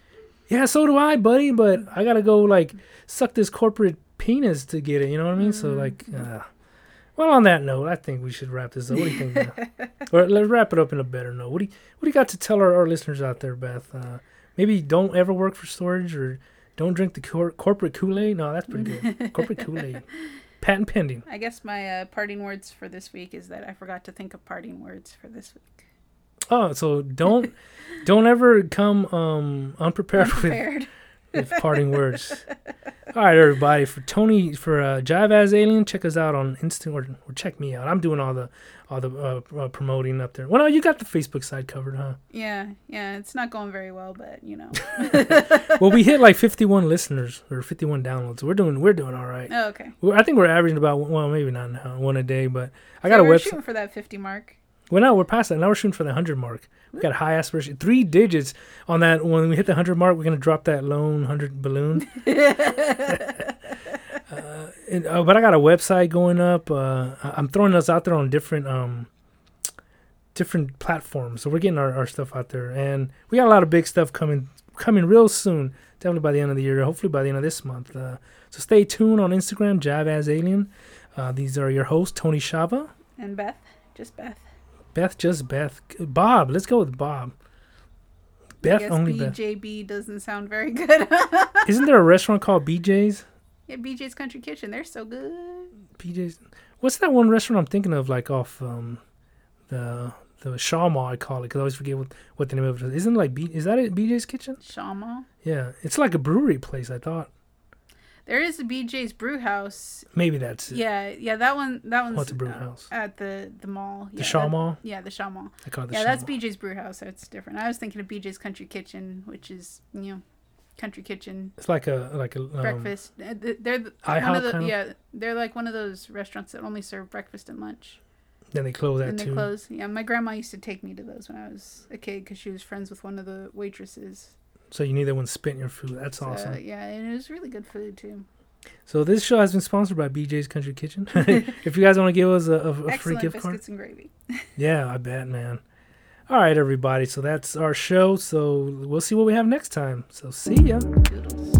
Yeah, so do I, buddy. But I gotta go like suck this corporate penis to get it. You know what I mean? So like, uh, well, on that note, I think we should wrap this up. What do you think? *laughs* Or let's wrap it up in a better note. What do you What do you got to tell our, our listeners out there, Beth? Uh, maybe don't ever work for storage or don't drink the cor- corporate Kool Aid. No, that's pretty good. *laughs* corporate Kool Aid, patent pending. I guess my uh, parting words for this week is that I forgot to think of parting words for this week. Oh, so don't don't ever come um unprepared Unprepared. with parting words. All right, everybody. For Tony, for uh, Jive as Alien, check us out on Insta or, or check me out. I'm doing all the all the uh, uh, promoting up there. Well, no, you got the Facebook side covered, huh? Yeah, yeah, it's not going very well, but you know. *laughs* well, we hit like 51 listeners or 51 downloads. We're doing we're doing all right. Oh, okay. We're, I think we're averaging about well, maybe not now, one a day, but I So got a website. shooting for that 50 mark. Well, now we're past that. Now we're shooting for the hundred mark. We got high aspiration, three digits on that. When we hit the hundred mark, we're gonna drop that lone hundred balloon. *laughs* uh, and, uh, but I got a website going up. Uh, I'm throwing us out there on different um, different platforms, so we're getting our, our stuff out there, and we got a lot of big stuff coming coming real soon. Definitely by the end of the year. Hopefully by the end of this month. Uh, so stay tuned on Instagram, Javaz Alien. Uh, these are your hosts, Tony Shava, And Beth, just Beth. Beth, just Beth, Bob. Let's go with Bob. I Beth, guess only Beth. BJB doesn't sound very good. *laughs* Isn't there a restaurant called BJ's? yeah, BJ's Country Kitchen. They're so good. BJ's. What's that one restaurant I'm thinking of? Like off um, the the Shaw Mall, I call it because I always forget what, what the name of it is. Isn't it like B? Is that it? BJ's Kitchen? Shama. Yeah, it's like a brewery place. I thought There is a BJ's Brew House. maybe that's it. Yeah, yeah, that one. That one's What's a brew uh, house? at the the mall. The yeah, Shaw that- Mall. Yeah, the Shaw Mall. I call it the yeah, Shaw that's Mall. BJ's Brew House. So it's different. I was thinking of BJ's Country Kitchen, which is you know, country kitchen It's like a like a um, breakfast. Uh, They're the, one of the kind of? yeah. They're like one of those restaurants that only serve breakfast and lunch. Then they close that too. and they close. Yeah, my grandma used to take me to those when I was a kid because she was friends with one of the waitresses. So you need that one spit in your food. That's So, awesome. yeah, and it was really good food too. So this show has been sponsored by BJ's Country Kitchen. *laughs* if you guys want to give us a, a, a free gift biscuits card, and gravy. *laughs* yeah, I bet, man. All right, everybody. So that's our show. So we'll see what we have next time. So see ya. Doodles.